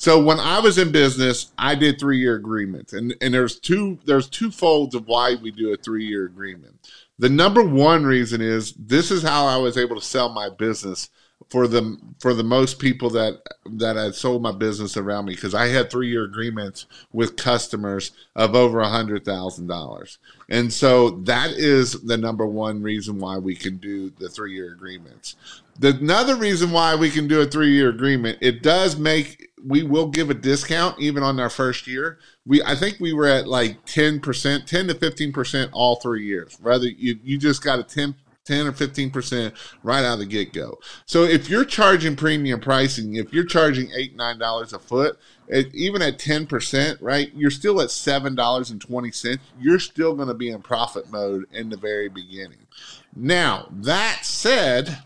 So when I was in business, I did three year agreements, and and there's two there's two folds of why we do a three year agreement. The number one reason is this is how I was able to sell my business for the for the most people that that had sold my business around me because I had three year agreements with customers of over a hundred thousand dollars, and so that is the number one reason why we can do the three year agreements. The another reason why we can do a three year agreement, it does make we will give a discount even on our first year. We I think we were at like ten percent, ten to fifteen percent all three years. Rather you you just got a 10 10 or 15% right out of the get go. So if you're charging premium pricing, if you're charging eight, nine dollars a foot, it, even at 10%, right, you're still at seven dollars and twenty cents. You're still going to be in profit mode in the very beginning. Now, that said,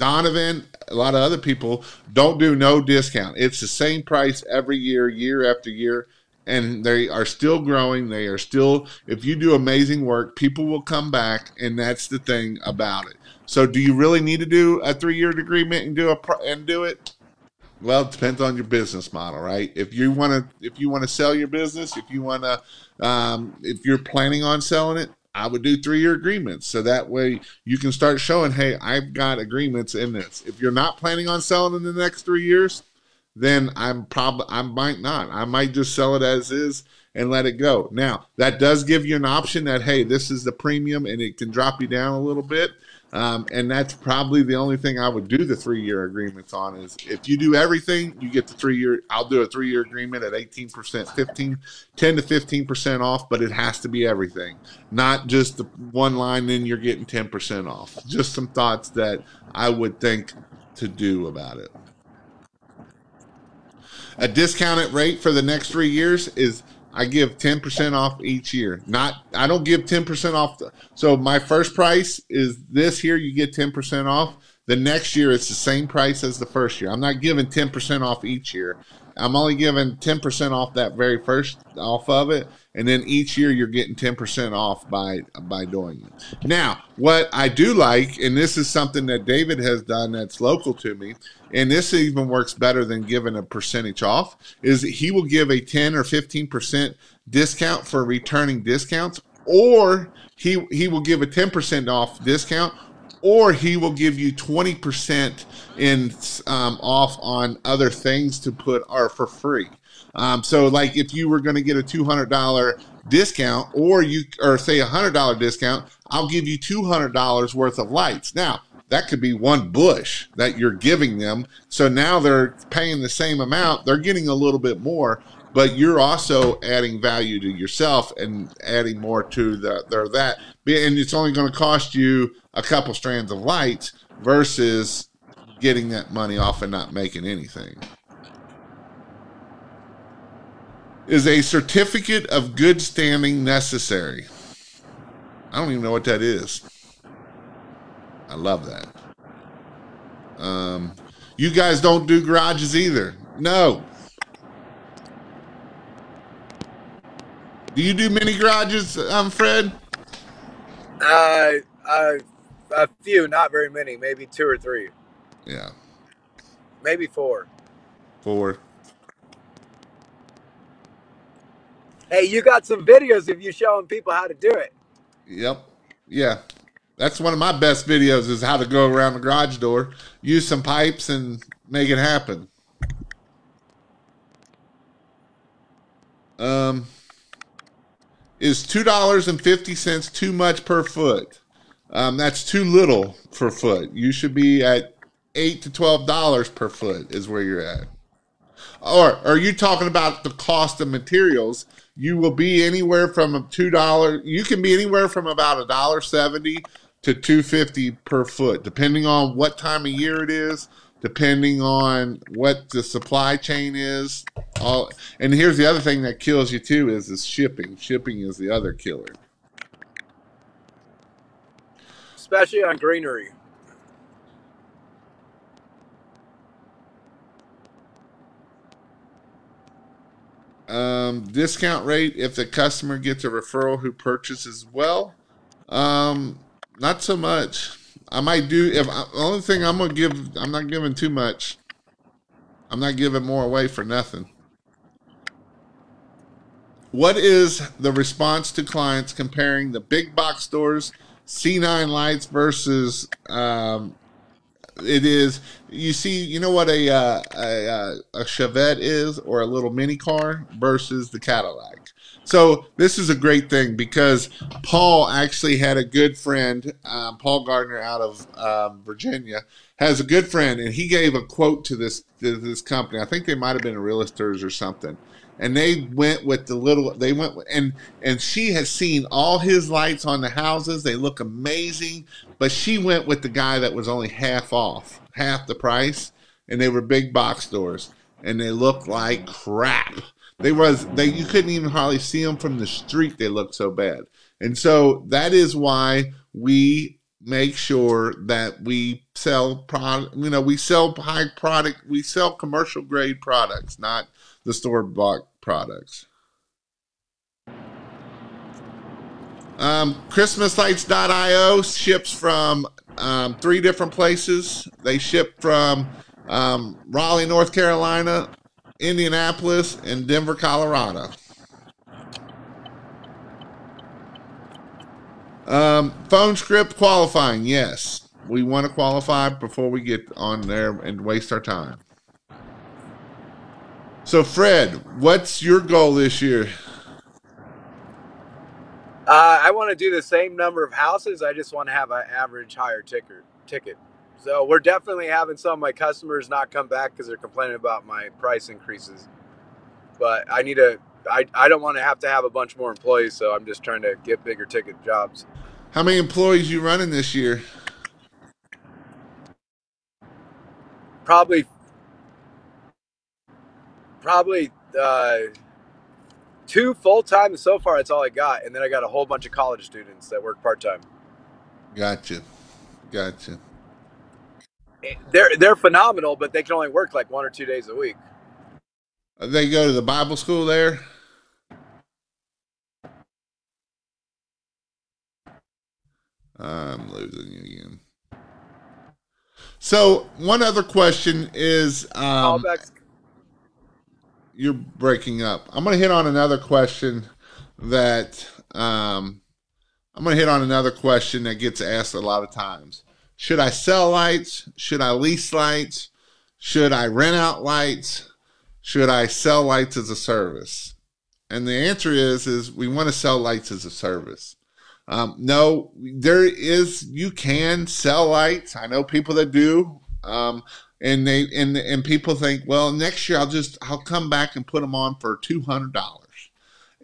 Donovan, a lot of other people don't do no discount. It's the same price every year, year after year, and they are still growing. They are still, if you do amazing work, people will come back, and that's the thing about it. So, do you really need to do a three-year agreement and do a and do it? Well, it depends on your business model, right? If you want to, if you want to sell your business, if you want to, um, if you're planning on selling it, I would do three year agreements. So that way you can start showing, hey, I've got agreements in this. If you're not planning on selling in the next three years, then I'm probably I might not. I might just sell it as is and let it go. Now that does give you an option that hey, this is the premium and it can drop you down a little bit. Um, and that's probably the only thing I would do the three year agreements on is if you do everything, you get the three year. I'll do a three year agreement at 18%, 15, 10 to 15% off, but it has to be everything, not just the one line, then you're getting 10% off. Just some thoughts that I would think to do about it. A discounted rate for the next three years is I give 10% off each year. Not I don't give 10% off. The, so my first price is this here you get 10% off. The next year it's the same price as the first year. I'm not giving 10% off each year. I'm only giving 10% off that very first off of it and then each year you're getting 10% off by by doing it. Now, what I do like and this is something that David has done that's local to me and this even works better than giving a percentage off is he will give a 10 or 15% discount for returning discounts or he he will give a 10% off discount or he will give you 20% in um, off on other things to put are for free. Um, so like if you were going to get a $200 discount or you or say a $100 discount, I'll give you $200 worth of lights. Now, that could be one bush that you're giving them. So now they're paying the same amount. They're getting a little bit more, but you're also adding value to yourself and adding more to the their that. And it's only going to cost you a couple strands of lights versus getting that money off and not making anything. Is a certificate of good standing necessary? I don't even know what that is. I love that. Um, you guys don't do garages either. No. Do you do mini garages, um, Fred? Uh, uh, a few, not very many. Maybe two or three. Yeah. Maybe four. Four. Hey, you got some videos of you showing people how to do it. Yep. Yeah. That's one of my best videos is how to go around the garage door, use some pipes and make it happen. Um is $2.50 too much per foot? Um, that's too little per foot. You should be at 8 to $12 per foot is where you're at. Or are you talking about the cost of materials? You will be anywhere from a two dollar. You can be anywhere from about a dollar seventy to two fifty per foot, depending on what time of year it is, depending on what the supply chain is. All and here's the other thing that kills you too is is shipping. Shipping is the other killer. Especially on greenery. Um, discount rate if the customer gets a referral who purchases well. Um, not so much. I might do if I, the only thing I'm gonna give. I'm not giving too much. I'm not giving more away for nothing. What is the response to clients comparing the big box stores C9 lights versus um, it is you see you know what a, uh, a uh, a Chevette is or a little mini car versus the Cadillac. So this is a great thing because Paul actually had a good friend, um, Paul Gardner out of um, Virginia, has a good friend, and he gave a quote to this to this company. I think they might have been realtors or something, and they went with the little. They went and and she has seen all his lights on the houses. They look amazing, but she went with the guy that was only half off, half the price, and they were big box stores, and they looked like crap. They was they you couldn't even hardly see them from the street. They looked so bad, and so that is why we make sure that we sell product. You know, we sell high product. We sell commercial grade products, not the store bought products. Um, ChristmasLights.io ships from um, three different places. They ship from um, Raleigh, North Carolina, Indianapolis, and Denver, Colorado. Um, phone script qualifying, yes. We want to qualify before we get on there and waste our time. So, Fred, what's your goal this year? Uh, I want to do the same number of houses. I just want to have an average higher ticker ticket. So we're definitely having some of my customers not come back because they're complaining about my price increases. But I need to. I, I don't want to have to have a bunch more employees, so I'm just trying to get bigger ticket jobs. How many employees you running this year? Probably, probably uh, two full time. So far, that's all I got, and then I got a whole bunch of college students that work part time. Gotcha, gotcha. They're they're phenomenal, but they can only work like one or two days a week. They go to the Bible school there. I'm losing you again. So one other question is, um, you're breaking up. I'm going to hit on another question that um, I'm going to hit on another question that gets asked a lot of times. Should I sell lights? Should I lease lights? Should I rent out lights? Should I sell lights as a service? And the answer is is we want to sell lights as a service. Um, no, there is you can sell lights. I know people that do. Um, and they and and people think, well, next year I'll just I'll come back and put them on for two hundred dollars.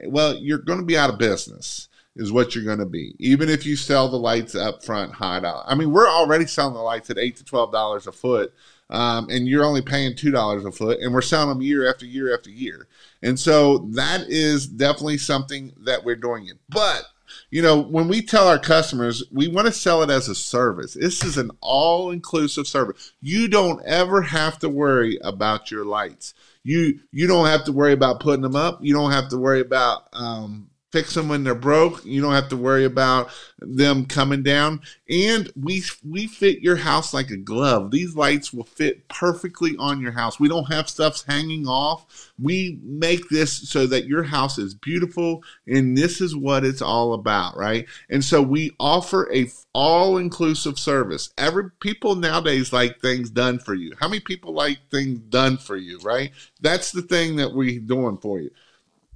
Well, you're going to be out of business is what you're going to be. Even if you sell the lights up front high dollar. I mean, we're already selling the lights at eight to twelve dollars a foot, um, and you're only paying two dollars a foot, and we're selling them year after year after year. And so that is definitely something that we're doing it. But you know, when we tell our customers, we want to sell it as a service. This is an all inclusive service. You don't ever have to worry about your lights. You you don't have to worry about putting them up. You don't have to worry about um, fix them when they're broke. You don't have to worry about them coming down. And we we fit your house like a glove. These lights will fit perfectly on your house. We don't have stuff hanging off. We make this so that your house is beautiful and this is what it's all about, right? And so we offer a all-inclusive service. Every people nowadays like things done for you. How many people like things done for you, right? That's the thing that we're doing for you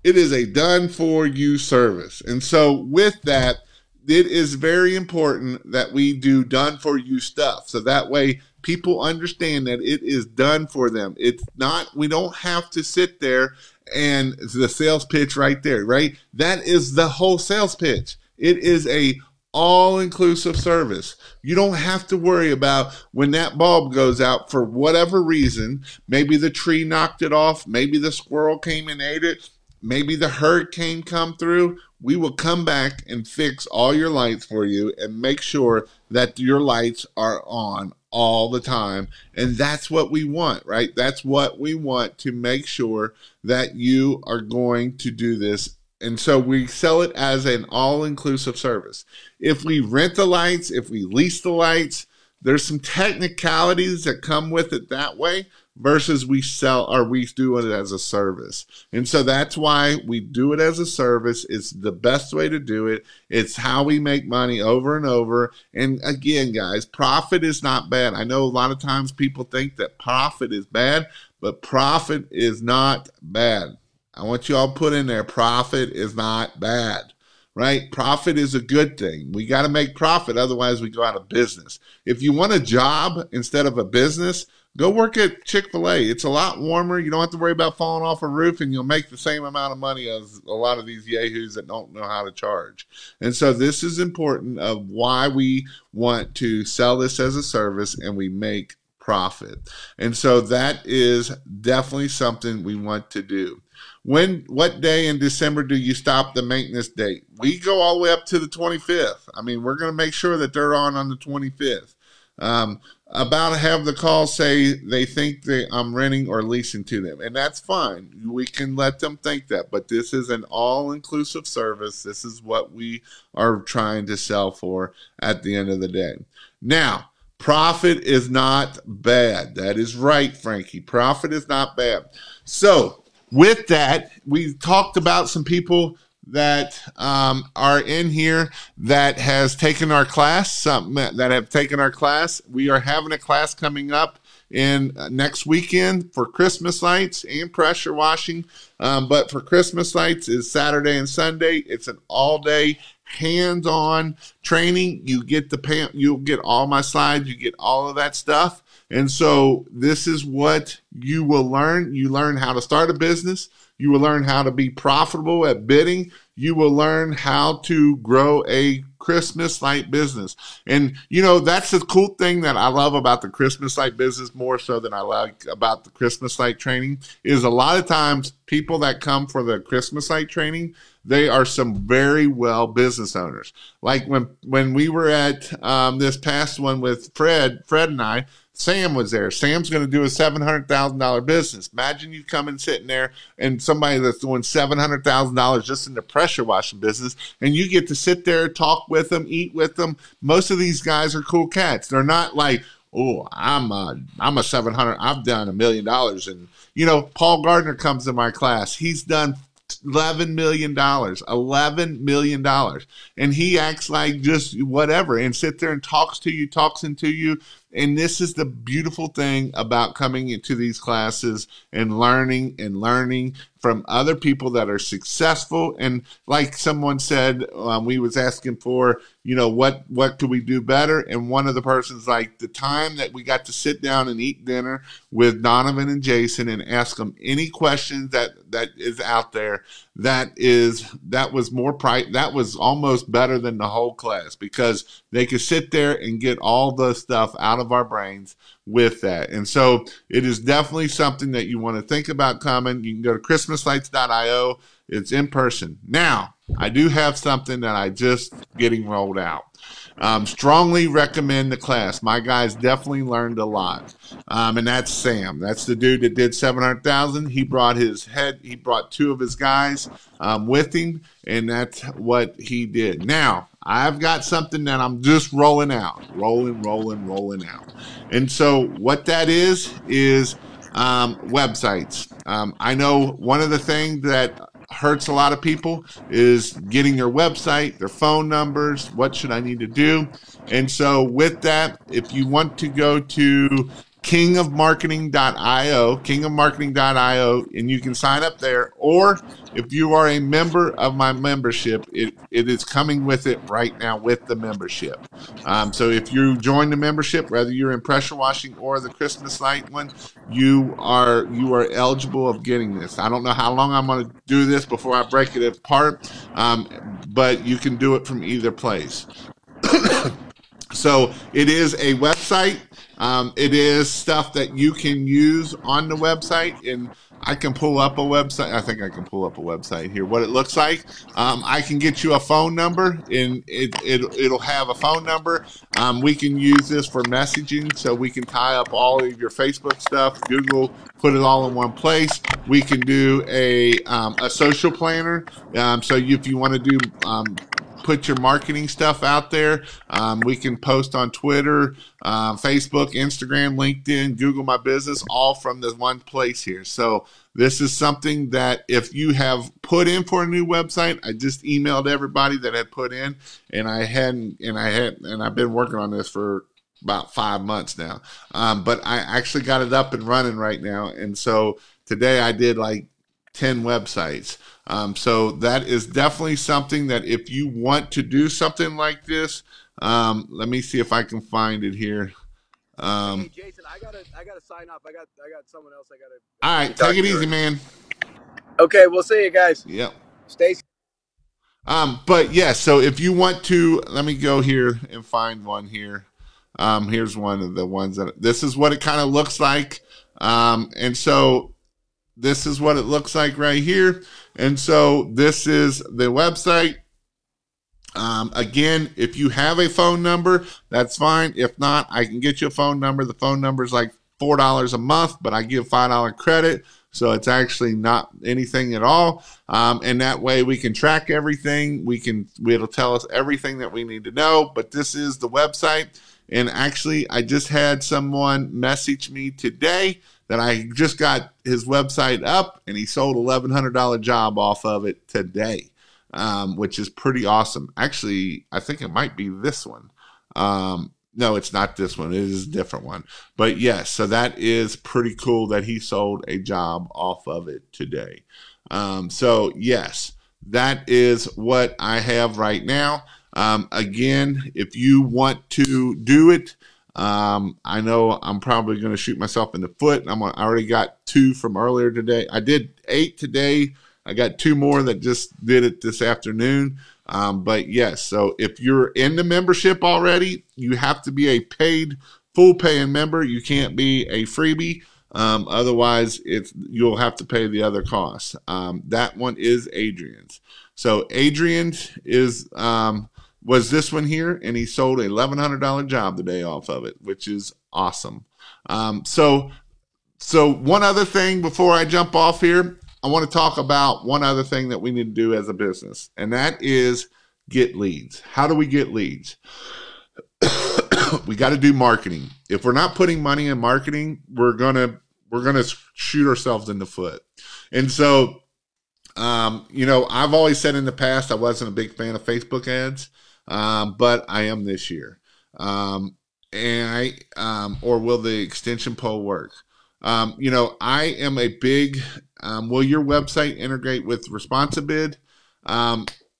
it is a done for you service. And so, with that, it is very important that we do done for you stuff. So that way people understand that it is done for them. It's not, we don't have to sit there and the sales pitch right there, right? That is the whole sales pitch. It is a all inclusive service. You don't have to worry about when that bulb goes out for whatever reason. Maybe the tree knocked it off. Maybe the squirrel came and ate it maybe the hurricane come through we will come back and fix all your lights for you and make sure that your lights are on all the time. And that's what we want right? That's what we want to make sure that you are going to do this. And so we sell it as an all-inclusive service. If we rent the lights if we lease the lights there's some technicalities that come with it that way versus we sell or we do it as a service. And so that's why we do it as a service. It's the best way to do it. It's how we make money over and over. And again, guys, profit is not bad. I know a lot of times people think that profit is bad, but profit is not bad. I want you all put in there profit is not bad right? Profit is a good thing. We got to make profit, otherwise, we go out of business. If you want a job instead of a business, Go work at Chick fil A. It's a lot warmer. You don't have to worry about falling off a roof, and you'll make the same amount of money as a lot of these yahoos that don't know how to charge. And so, this is important of why we want to sell this as a service and we make profit. And so, that is definitely something we want to do. When what day in December do you stop the maintenance date? We go all the way up to the 25th. I mean, we're going to make sure that they're on on the 25th. Um, about have the call say they think they I'm renting or leasing to them, and that's fine. We can let them think that, but this is an all-inclusive service. This is what we are trying to sell for at the end of the day. Now, profit is not bad. That is right, Frankie. Profit is not bad. So, with that, we talked about some people that um, are in here that has taken our class, some that have taken our class. We are having a class coming up in uh, next weekend for Christmas lights and pressure washing. Um, but for Christmas lights is Saturday and Sunday. It's an all day hands-on training. You get the pan, you'll get all my slides, you get all of that stuff. And so this is what you will learn. You learn how to start a business. You will learn how to be profitable at bidding. You will learn how to grow a Christmas light business. And, you know, that's the cool thing that I love about the Christmas light business more so than I like about the Christmas light training is a lot of times people that come for the Christmas light training, they are some very well business owners. Like when, when we were at um, this past one with Fred, Fred and I, Sam was there. Sam's going to do a seven hundred thousand dollar business. Imagine you coming sitting there and somebody that's doing seven hundred thousand dollars just in the pressure washing business, and you get to sit there, talk with them, eat with them. Most of these guys are cool cats. They're not like, oh, I'm a I'm a seven hundred. I've done a million dollars, and you know, Paul Gardner comes to my class. He's done eleven million dollars, eleven million dollars, and he acts like just whatever and sit there and talks to you, talks into you. And this is the beautiful thing about coming into these classes and learning and learning from other people that are successful. And like someone said, um, we was asking for, you know, what what could we do better? And one of the persons like the time that we got to sit down and eat dinner with Donovan and Jason and ask them any questions that that is out there. That is that was more price. That was almost better than the whole class because they could sit there and get all the stuff out of our brains with that. And so it is definitely something that you want to think about coming. You can go to christmaslights.io. It's in person. Now, I do have something that I just getting rolled out. Um, strongly recommend the class. My guys definitely learned a lot, um, and that's Sam. That's the dude that did seven hundred thousand. He brought his head. He brought two of his guys um, with him, and that's what he did. Now I've got something that I'm just rolling out, rolling, rolling, rolling out, and so what that is is um, websites. Um, I know one of the things that hurts a lot of people is getting their website, their phone numbers, what should I need to do? And so with that, if you want to go to kingofmarketing.io, kingofmarketing.io, and you can sign up there. Or if you are a member of my membership, it, it is coming with it right now with the membership. Um, so if you join the membership, whether you're in pressure washing or the Christmas light one, you are you are eligible of getting this. I don't know how long I'm going to do this before I break it apart, um, but you can do it from either place. so it is a website um, it is stuff that you can use on the website, and I can pull up a website. I think I can pull up a website here. What it looks like. Um, I can get you a phone number, and it, it it'll have a phone number. Um, we can use this for messaging, so we can tie up all of your Facebook stuff, Google, put it all in one place. We can do a um, a social planner. Um, so if you want to do um, put your marketing stuff out there. Um, we can post on Twitter, uh, Facebook, Instagram, LinkedIn, Google My Business, all from this one place here. So this is something that if you have put in for a new website, I just emailed everybody that had put in, and I hadn't, and I had, and I've been working on this for about five months now. Um, but I actually got it up and running right now, and so today I did like 10 websites. Um, so that is definitely something that if you want to do something like this, um, let me see if I can find it here. Um, hey, Jason, I gotta, I gotta sign off. I got, I got someone else. I gotta. All right, take it easy, man. Okay, we'll see you guys. Yep. Stay. Um, but yes, yeah, so if you want to, let me go here and find one here. Um, here's one of the ones that this is what it kind of looks like. Um, and so this is what it looks like right here. And so this is the website. Um, again, if you have a phone number, that's fine. If not, I can get you a phone number. The phone number is like $4 a month, but I give $5 credit. So it's actually not anything at all. Um, and that way we can track everything. We can, it'll tell us everything that we need to know. But this is the website. And actually, I just had someone message me today that I just got his website up and he sold $1,100 job off of it today, um, which is pretty awesome. Actually, I think it might be this one. Um, no, it's not this one. It is a different one. But yes, so that is pretty cool that he sold a job off of it today. Um, so, yes, that is what I have right now. Um, again, if you want to do it, um, I know I'm probably going to shoot myself in the foot. I'm I already got two from earlier today. I did eight today. I got two more that just did it this afternoon. Um, but yes, so if you're in the membership already, you have to be a paid, full paying member. You can't be a freebie. Um, otherwise, it's you'll have to pay the other costs. Um, that one is Adrian's. So Adrian's is um, was this one here, and he sold a eleven hundred dollar job the day off of it, which is awesome. Um, so, so one other thing before I jump off here, I want to talk about one other thing that we need to do as a business, and that is get leads. How do we get leads? we got to do marketing. If we're not putting money in marketing, we're gonna we're gonna shoot ourselves in the foot. And so Um, you know, I've always said in the past I wasn't a big fan of Facebook ads, um, but I am this year. Um, and I, um, or will the extension pole work? Um, you know, I am a big. Um, will your website integrate with Responsibid?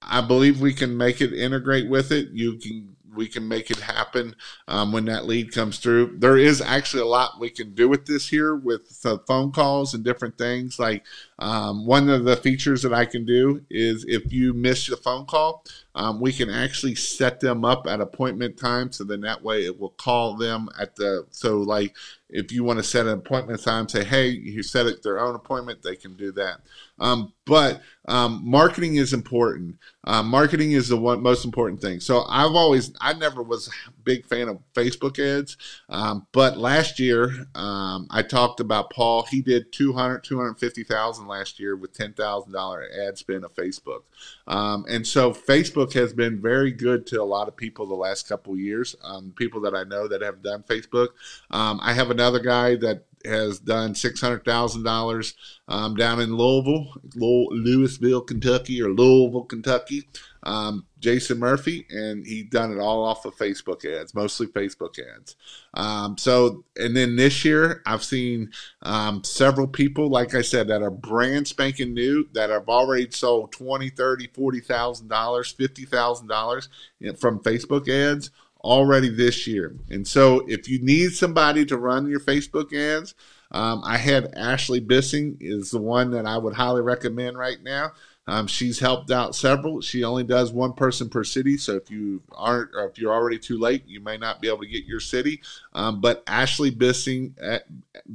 I believe we can make it integrate with it. You can we can make it happen um, when that lead comes through. There is actually a lot we can do with this here with the phone calls and different things. Like um, one of the features that I can do is if you miss the phone call, um, we can actually set them up at appointment time. So then that way it will call them at the, so like if you want to set an appointment time, say, hey, you set it their own appointment, they can do that. Um, but um, marketing is important. Uh, marketing is the one most important thing. So I've always, I never was big fan of Facebook ads. Um, but last year, um, I talked about Paul. He did 200, 250,000 last year with $10,000 ad spend of Facebook. Um, and so Facebook has been very good to a lot of people the last couple years. Um, people that I know that have done Facebook. I have another guy that has done six hundred thousand um, dollars down in Louisville, Louisville, Kentucky, or Louisville, Kentucky. Um, Jason Murphy, and he done it all off of Facebook ads, mostly Facebook ads. Um, so, and then this year, I've seen um, several people, like I said, that are brand spanking new that have already sold twenty, thirty, forty thousand dollars, fifty thousand dollars from Facebook ads already this year. And so if you need somebody to run your Facebook ads, um, I had Ashley Bissing is the one that I would highly recommend right now. Um, she's helped out several. She only does one person per city, so if you aren't or if you're already too late, you may not be able to get your city. Um, but Ashley Bissing,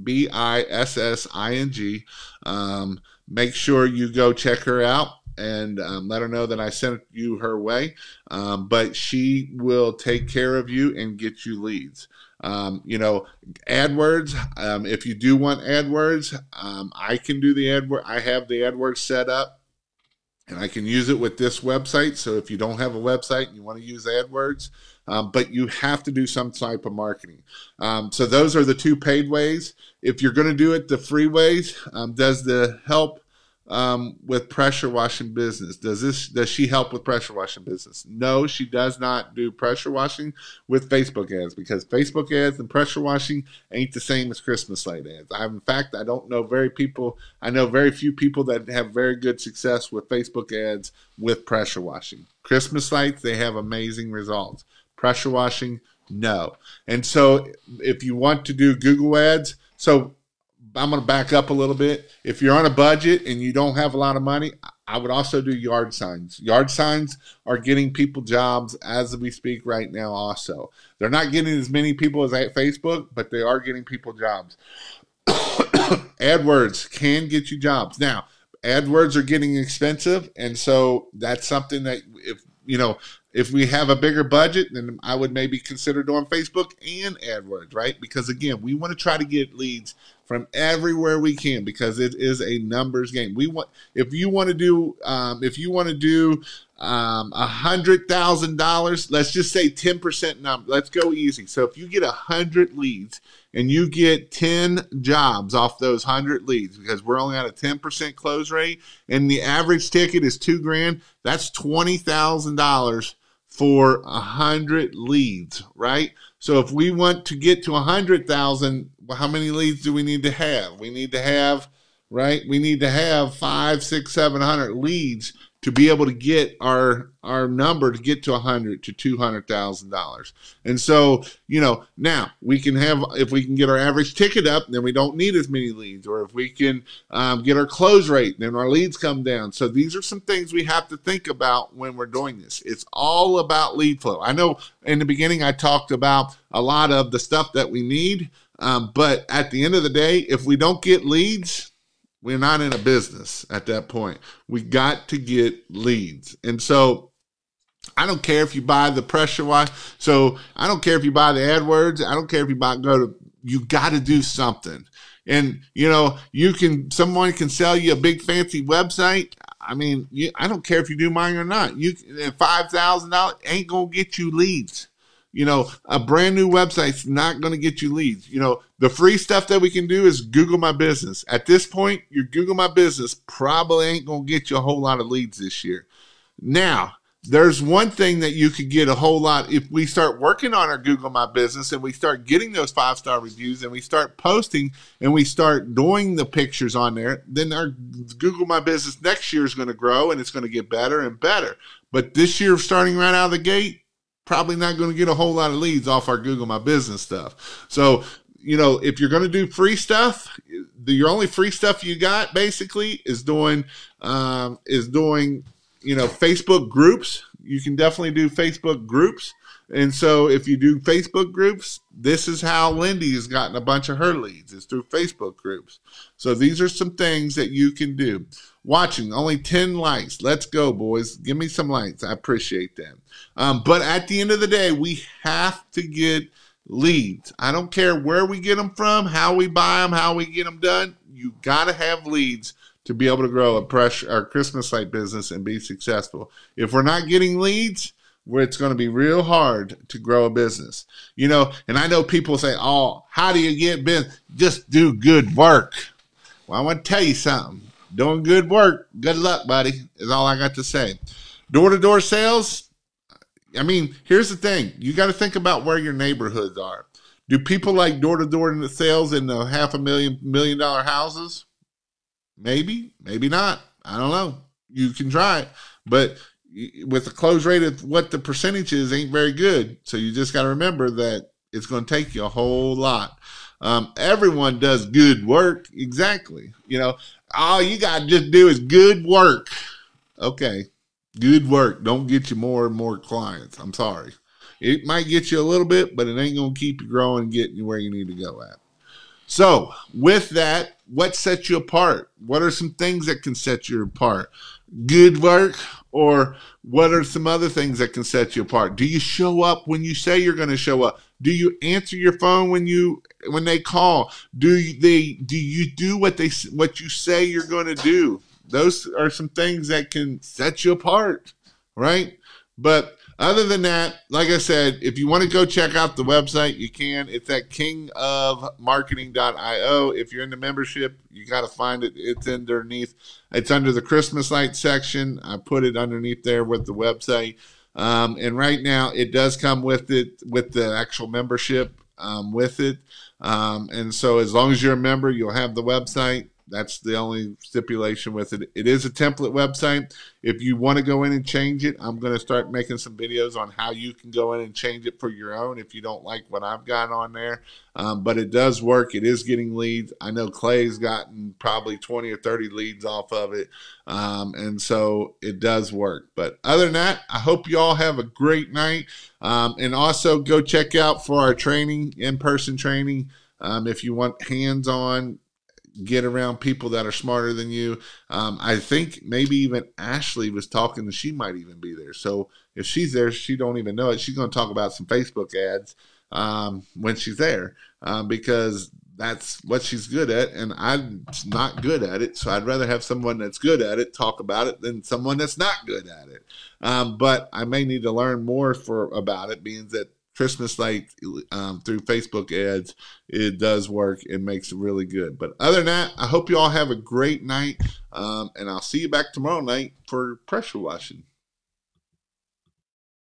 B I S S I N G. Um, make sure you go check her out and um, let her know that I sent you her way. Um, but she will take care of you and get you leads. Um, you know, AdWords. Um, if you do want AdWords, um, I can do the AdWords. I have the AdWords set up, and I can use it with this website. So if you don't have a website and you want to use AdWords, um, but you have to do some type of marketing. Um, so those are the two paid ways. If you're going to do it the free ways, um, does the help um, with pressure washing business. Does this does she help with pressure washing business? No, she does not do pressure washing with Facebook ads because Facebook ads and pressure washing ain't the same as Christmas light ads. I, in fact, I don't know very people. I know very few people that have very good success with Facebook ads with pressure washing. Christmas lights, they have amazing results. Pressure washing, no. And so, if you want to do Google ads, so I'm going to back up a little bit. If you're on a budget and you don't have a lot of money, I would also do yard signs. Yard signs are getting people jobs as we speak right now, also. They're not getting as many people as at Facebook, but they are getting people jobs. AdWords can get you jobs. Now, AdWords are getting expensive, and so that's something that if you know if we have a bigger budget, then I would maybe consider doing Facebook and AdWords, right? Because again, we want to try to get leads from everywhere we can because it is a numbers game. We want if you want to do um, if you want to do um, a hundred thousand dollars, let's just say ten percent number. Let's go easy. So if you get a hundred leads and you get ten jobs off those hundred leads, because we're only at a ten percent close rate, and the average ticket is two grand, that's twenty thousand dollars for a hundred leads, right? So if we want to get to a hundred thousand well, how many leads do we need to have? We need to have, right? We need to have five, six, seven hundred leads to be able to get our our number to get to a hundred to two hundred thousand dollars. And so, you know, now we can have if we can get our average ticket up, then we don't need as many leads. Or if we can um, get our close rate, then our leads come down. So these are some things we have to think about when we're doing this. It's all about lead flow. I know in the beginning I talked about a lot of the stuff that we need, um, but at the end of the day, if we don't get leads, we're not in a business at that point. We got to get leads. And so I don't care if you buy the pressure wash. So I don't care if you buy the AdWords. I don't care if you buy go to you got to do something. And you know, you can someone can sell you a big fancy website. I mean, you, I don't care if you do mine or not. You five thousand dollars ain't gonna get you leads. You know, a brand new website's not going to get you leads. You know, the free stuff that we can do is Google My Business. At this point, your Google My Business probably ain't going to get you a whole lot of leads this year. Now, there's one thing that you could get a whole lot if we start working on our Google My Business and we start getting those five star reviews and we start posting and we start doing the pictures on there, then our Google My Business next year is going to grow and it's going to get better and better. But this year, starting right out of the gate, probably not going to get a whole lot of leads off our Google My Business stuff. So, you know, if you're going to do free stuff, the, your only free stuff you got basically is doing um, is doing you know, Facebook groups. You can definitely do Facebook groups. And so if you do Facebook groups, this is how Lindy has gotten a bunch of her leads. is through Facebook groups. So these are some things that you can do. Watching, only 10 likes. Let's go, boys. Give me some likes. I appreciate them. Um, but at the end of the day, we have to get leads. I don't care where we get them from, how we buy them, how we get them done. You got to have leads to be able to grow a pressure our Christmas light business and be successful. If we're not getting leads, where it's going to be real hard to grow a business. You know, and I know people say, "Oh, how do you get business? Just do good work." Well, I want to tell you something. Doing good work, good luck, buddy, is all I got to say. Door to door sales, I mean, here's the thing. You got to think about where your neighborhoods are. Do people like door to door sales in the half a million million dollar houses? Maybe, maybe not. I don't know. You can try it, but with the close rate of what the percentage is, ain't very good. So you just got to remember that it's going to take you a whole lot. Um, everyone does good work, exactly. You know, all you got to just do is good work. Okay, good work. Don't get you more and more clients. I'm sorry. It might get you a little bit, but it ain't going to keep you growing and getting you where you need to go at. So, with that, what sets you apart? What are some things that can set you apart? Good work, or what are some other things that can set you apart? Do you show up when you say you're going to show up? Do you answer your phone when you when they call? Do they do you do what they what you say you're going to do? Those are some things that can set you apart, right? But other than that, like I said, if you want to go check out the website, you can. It's at kingofmarketing.io. If you're in the membership, you got to find it. It's underneath. It's under the Christmas light section. I put it underneath there with the website. Um, and right now, it does come with it with the actual membership um, with it. Um, and so, as long as you're a member, you'll have the website. That's the only stipulation with it. It is a template website. If you want to go in and change it, I'm going to start making some videos on how you can go in and change it for your own if you don't like what I've got on there. Um, but it does work. It is getting leads. I know Clay's gotten probably 20 or 30 leads off of it. Um, and so it does work. But other than that, I hope you all have a great night. Um, and also go check out for our training, in person training. Um, if you want hands on get around people that are smarter than you. Um, I think maybe even Ashley was talking, and she might even be there. So if she's there, she don't even know it. She's going to talk about some Facebook ads um, when she's there um, because that's what she's good at, and I'm not good at it. So I'd rather have someone that's good at it talk about it than someone that's not good at it. Um, but I may need to learn more for about it, being that Christmas light um, through Facebook ads, it does work. It makes it really good. But other than that, I hope you all have a great night, um, and I'll see you back tomorrow night for pressure washing.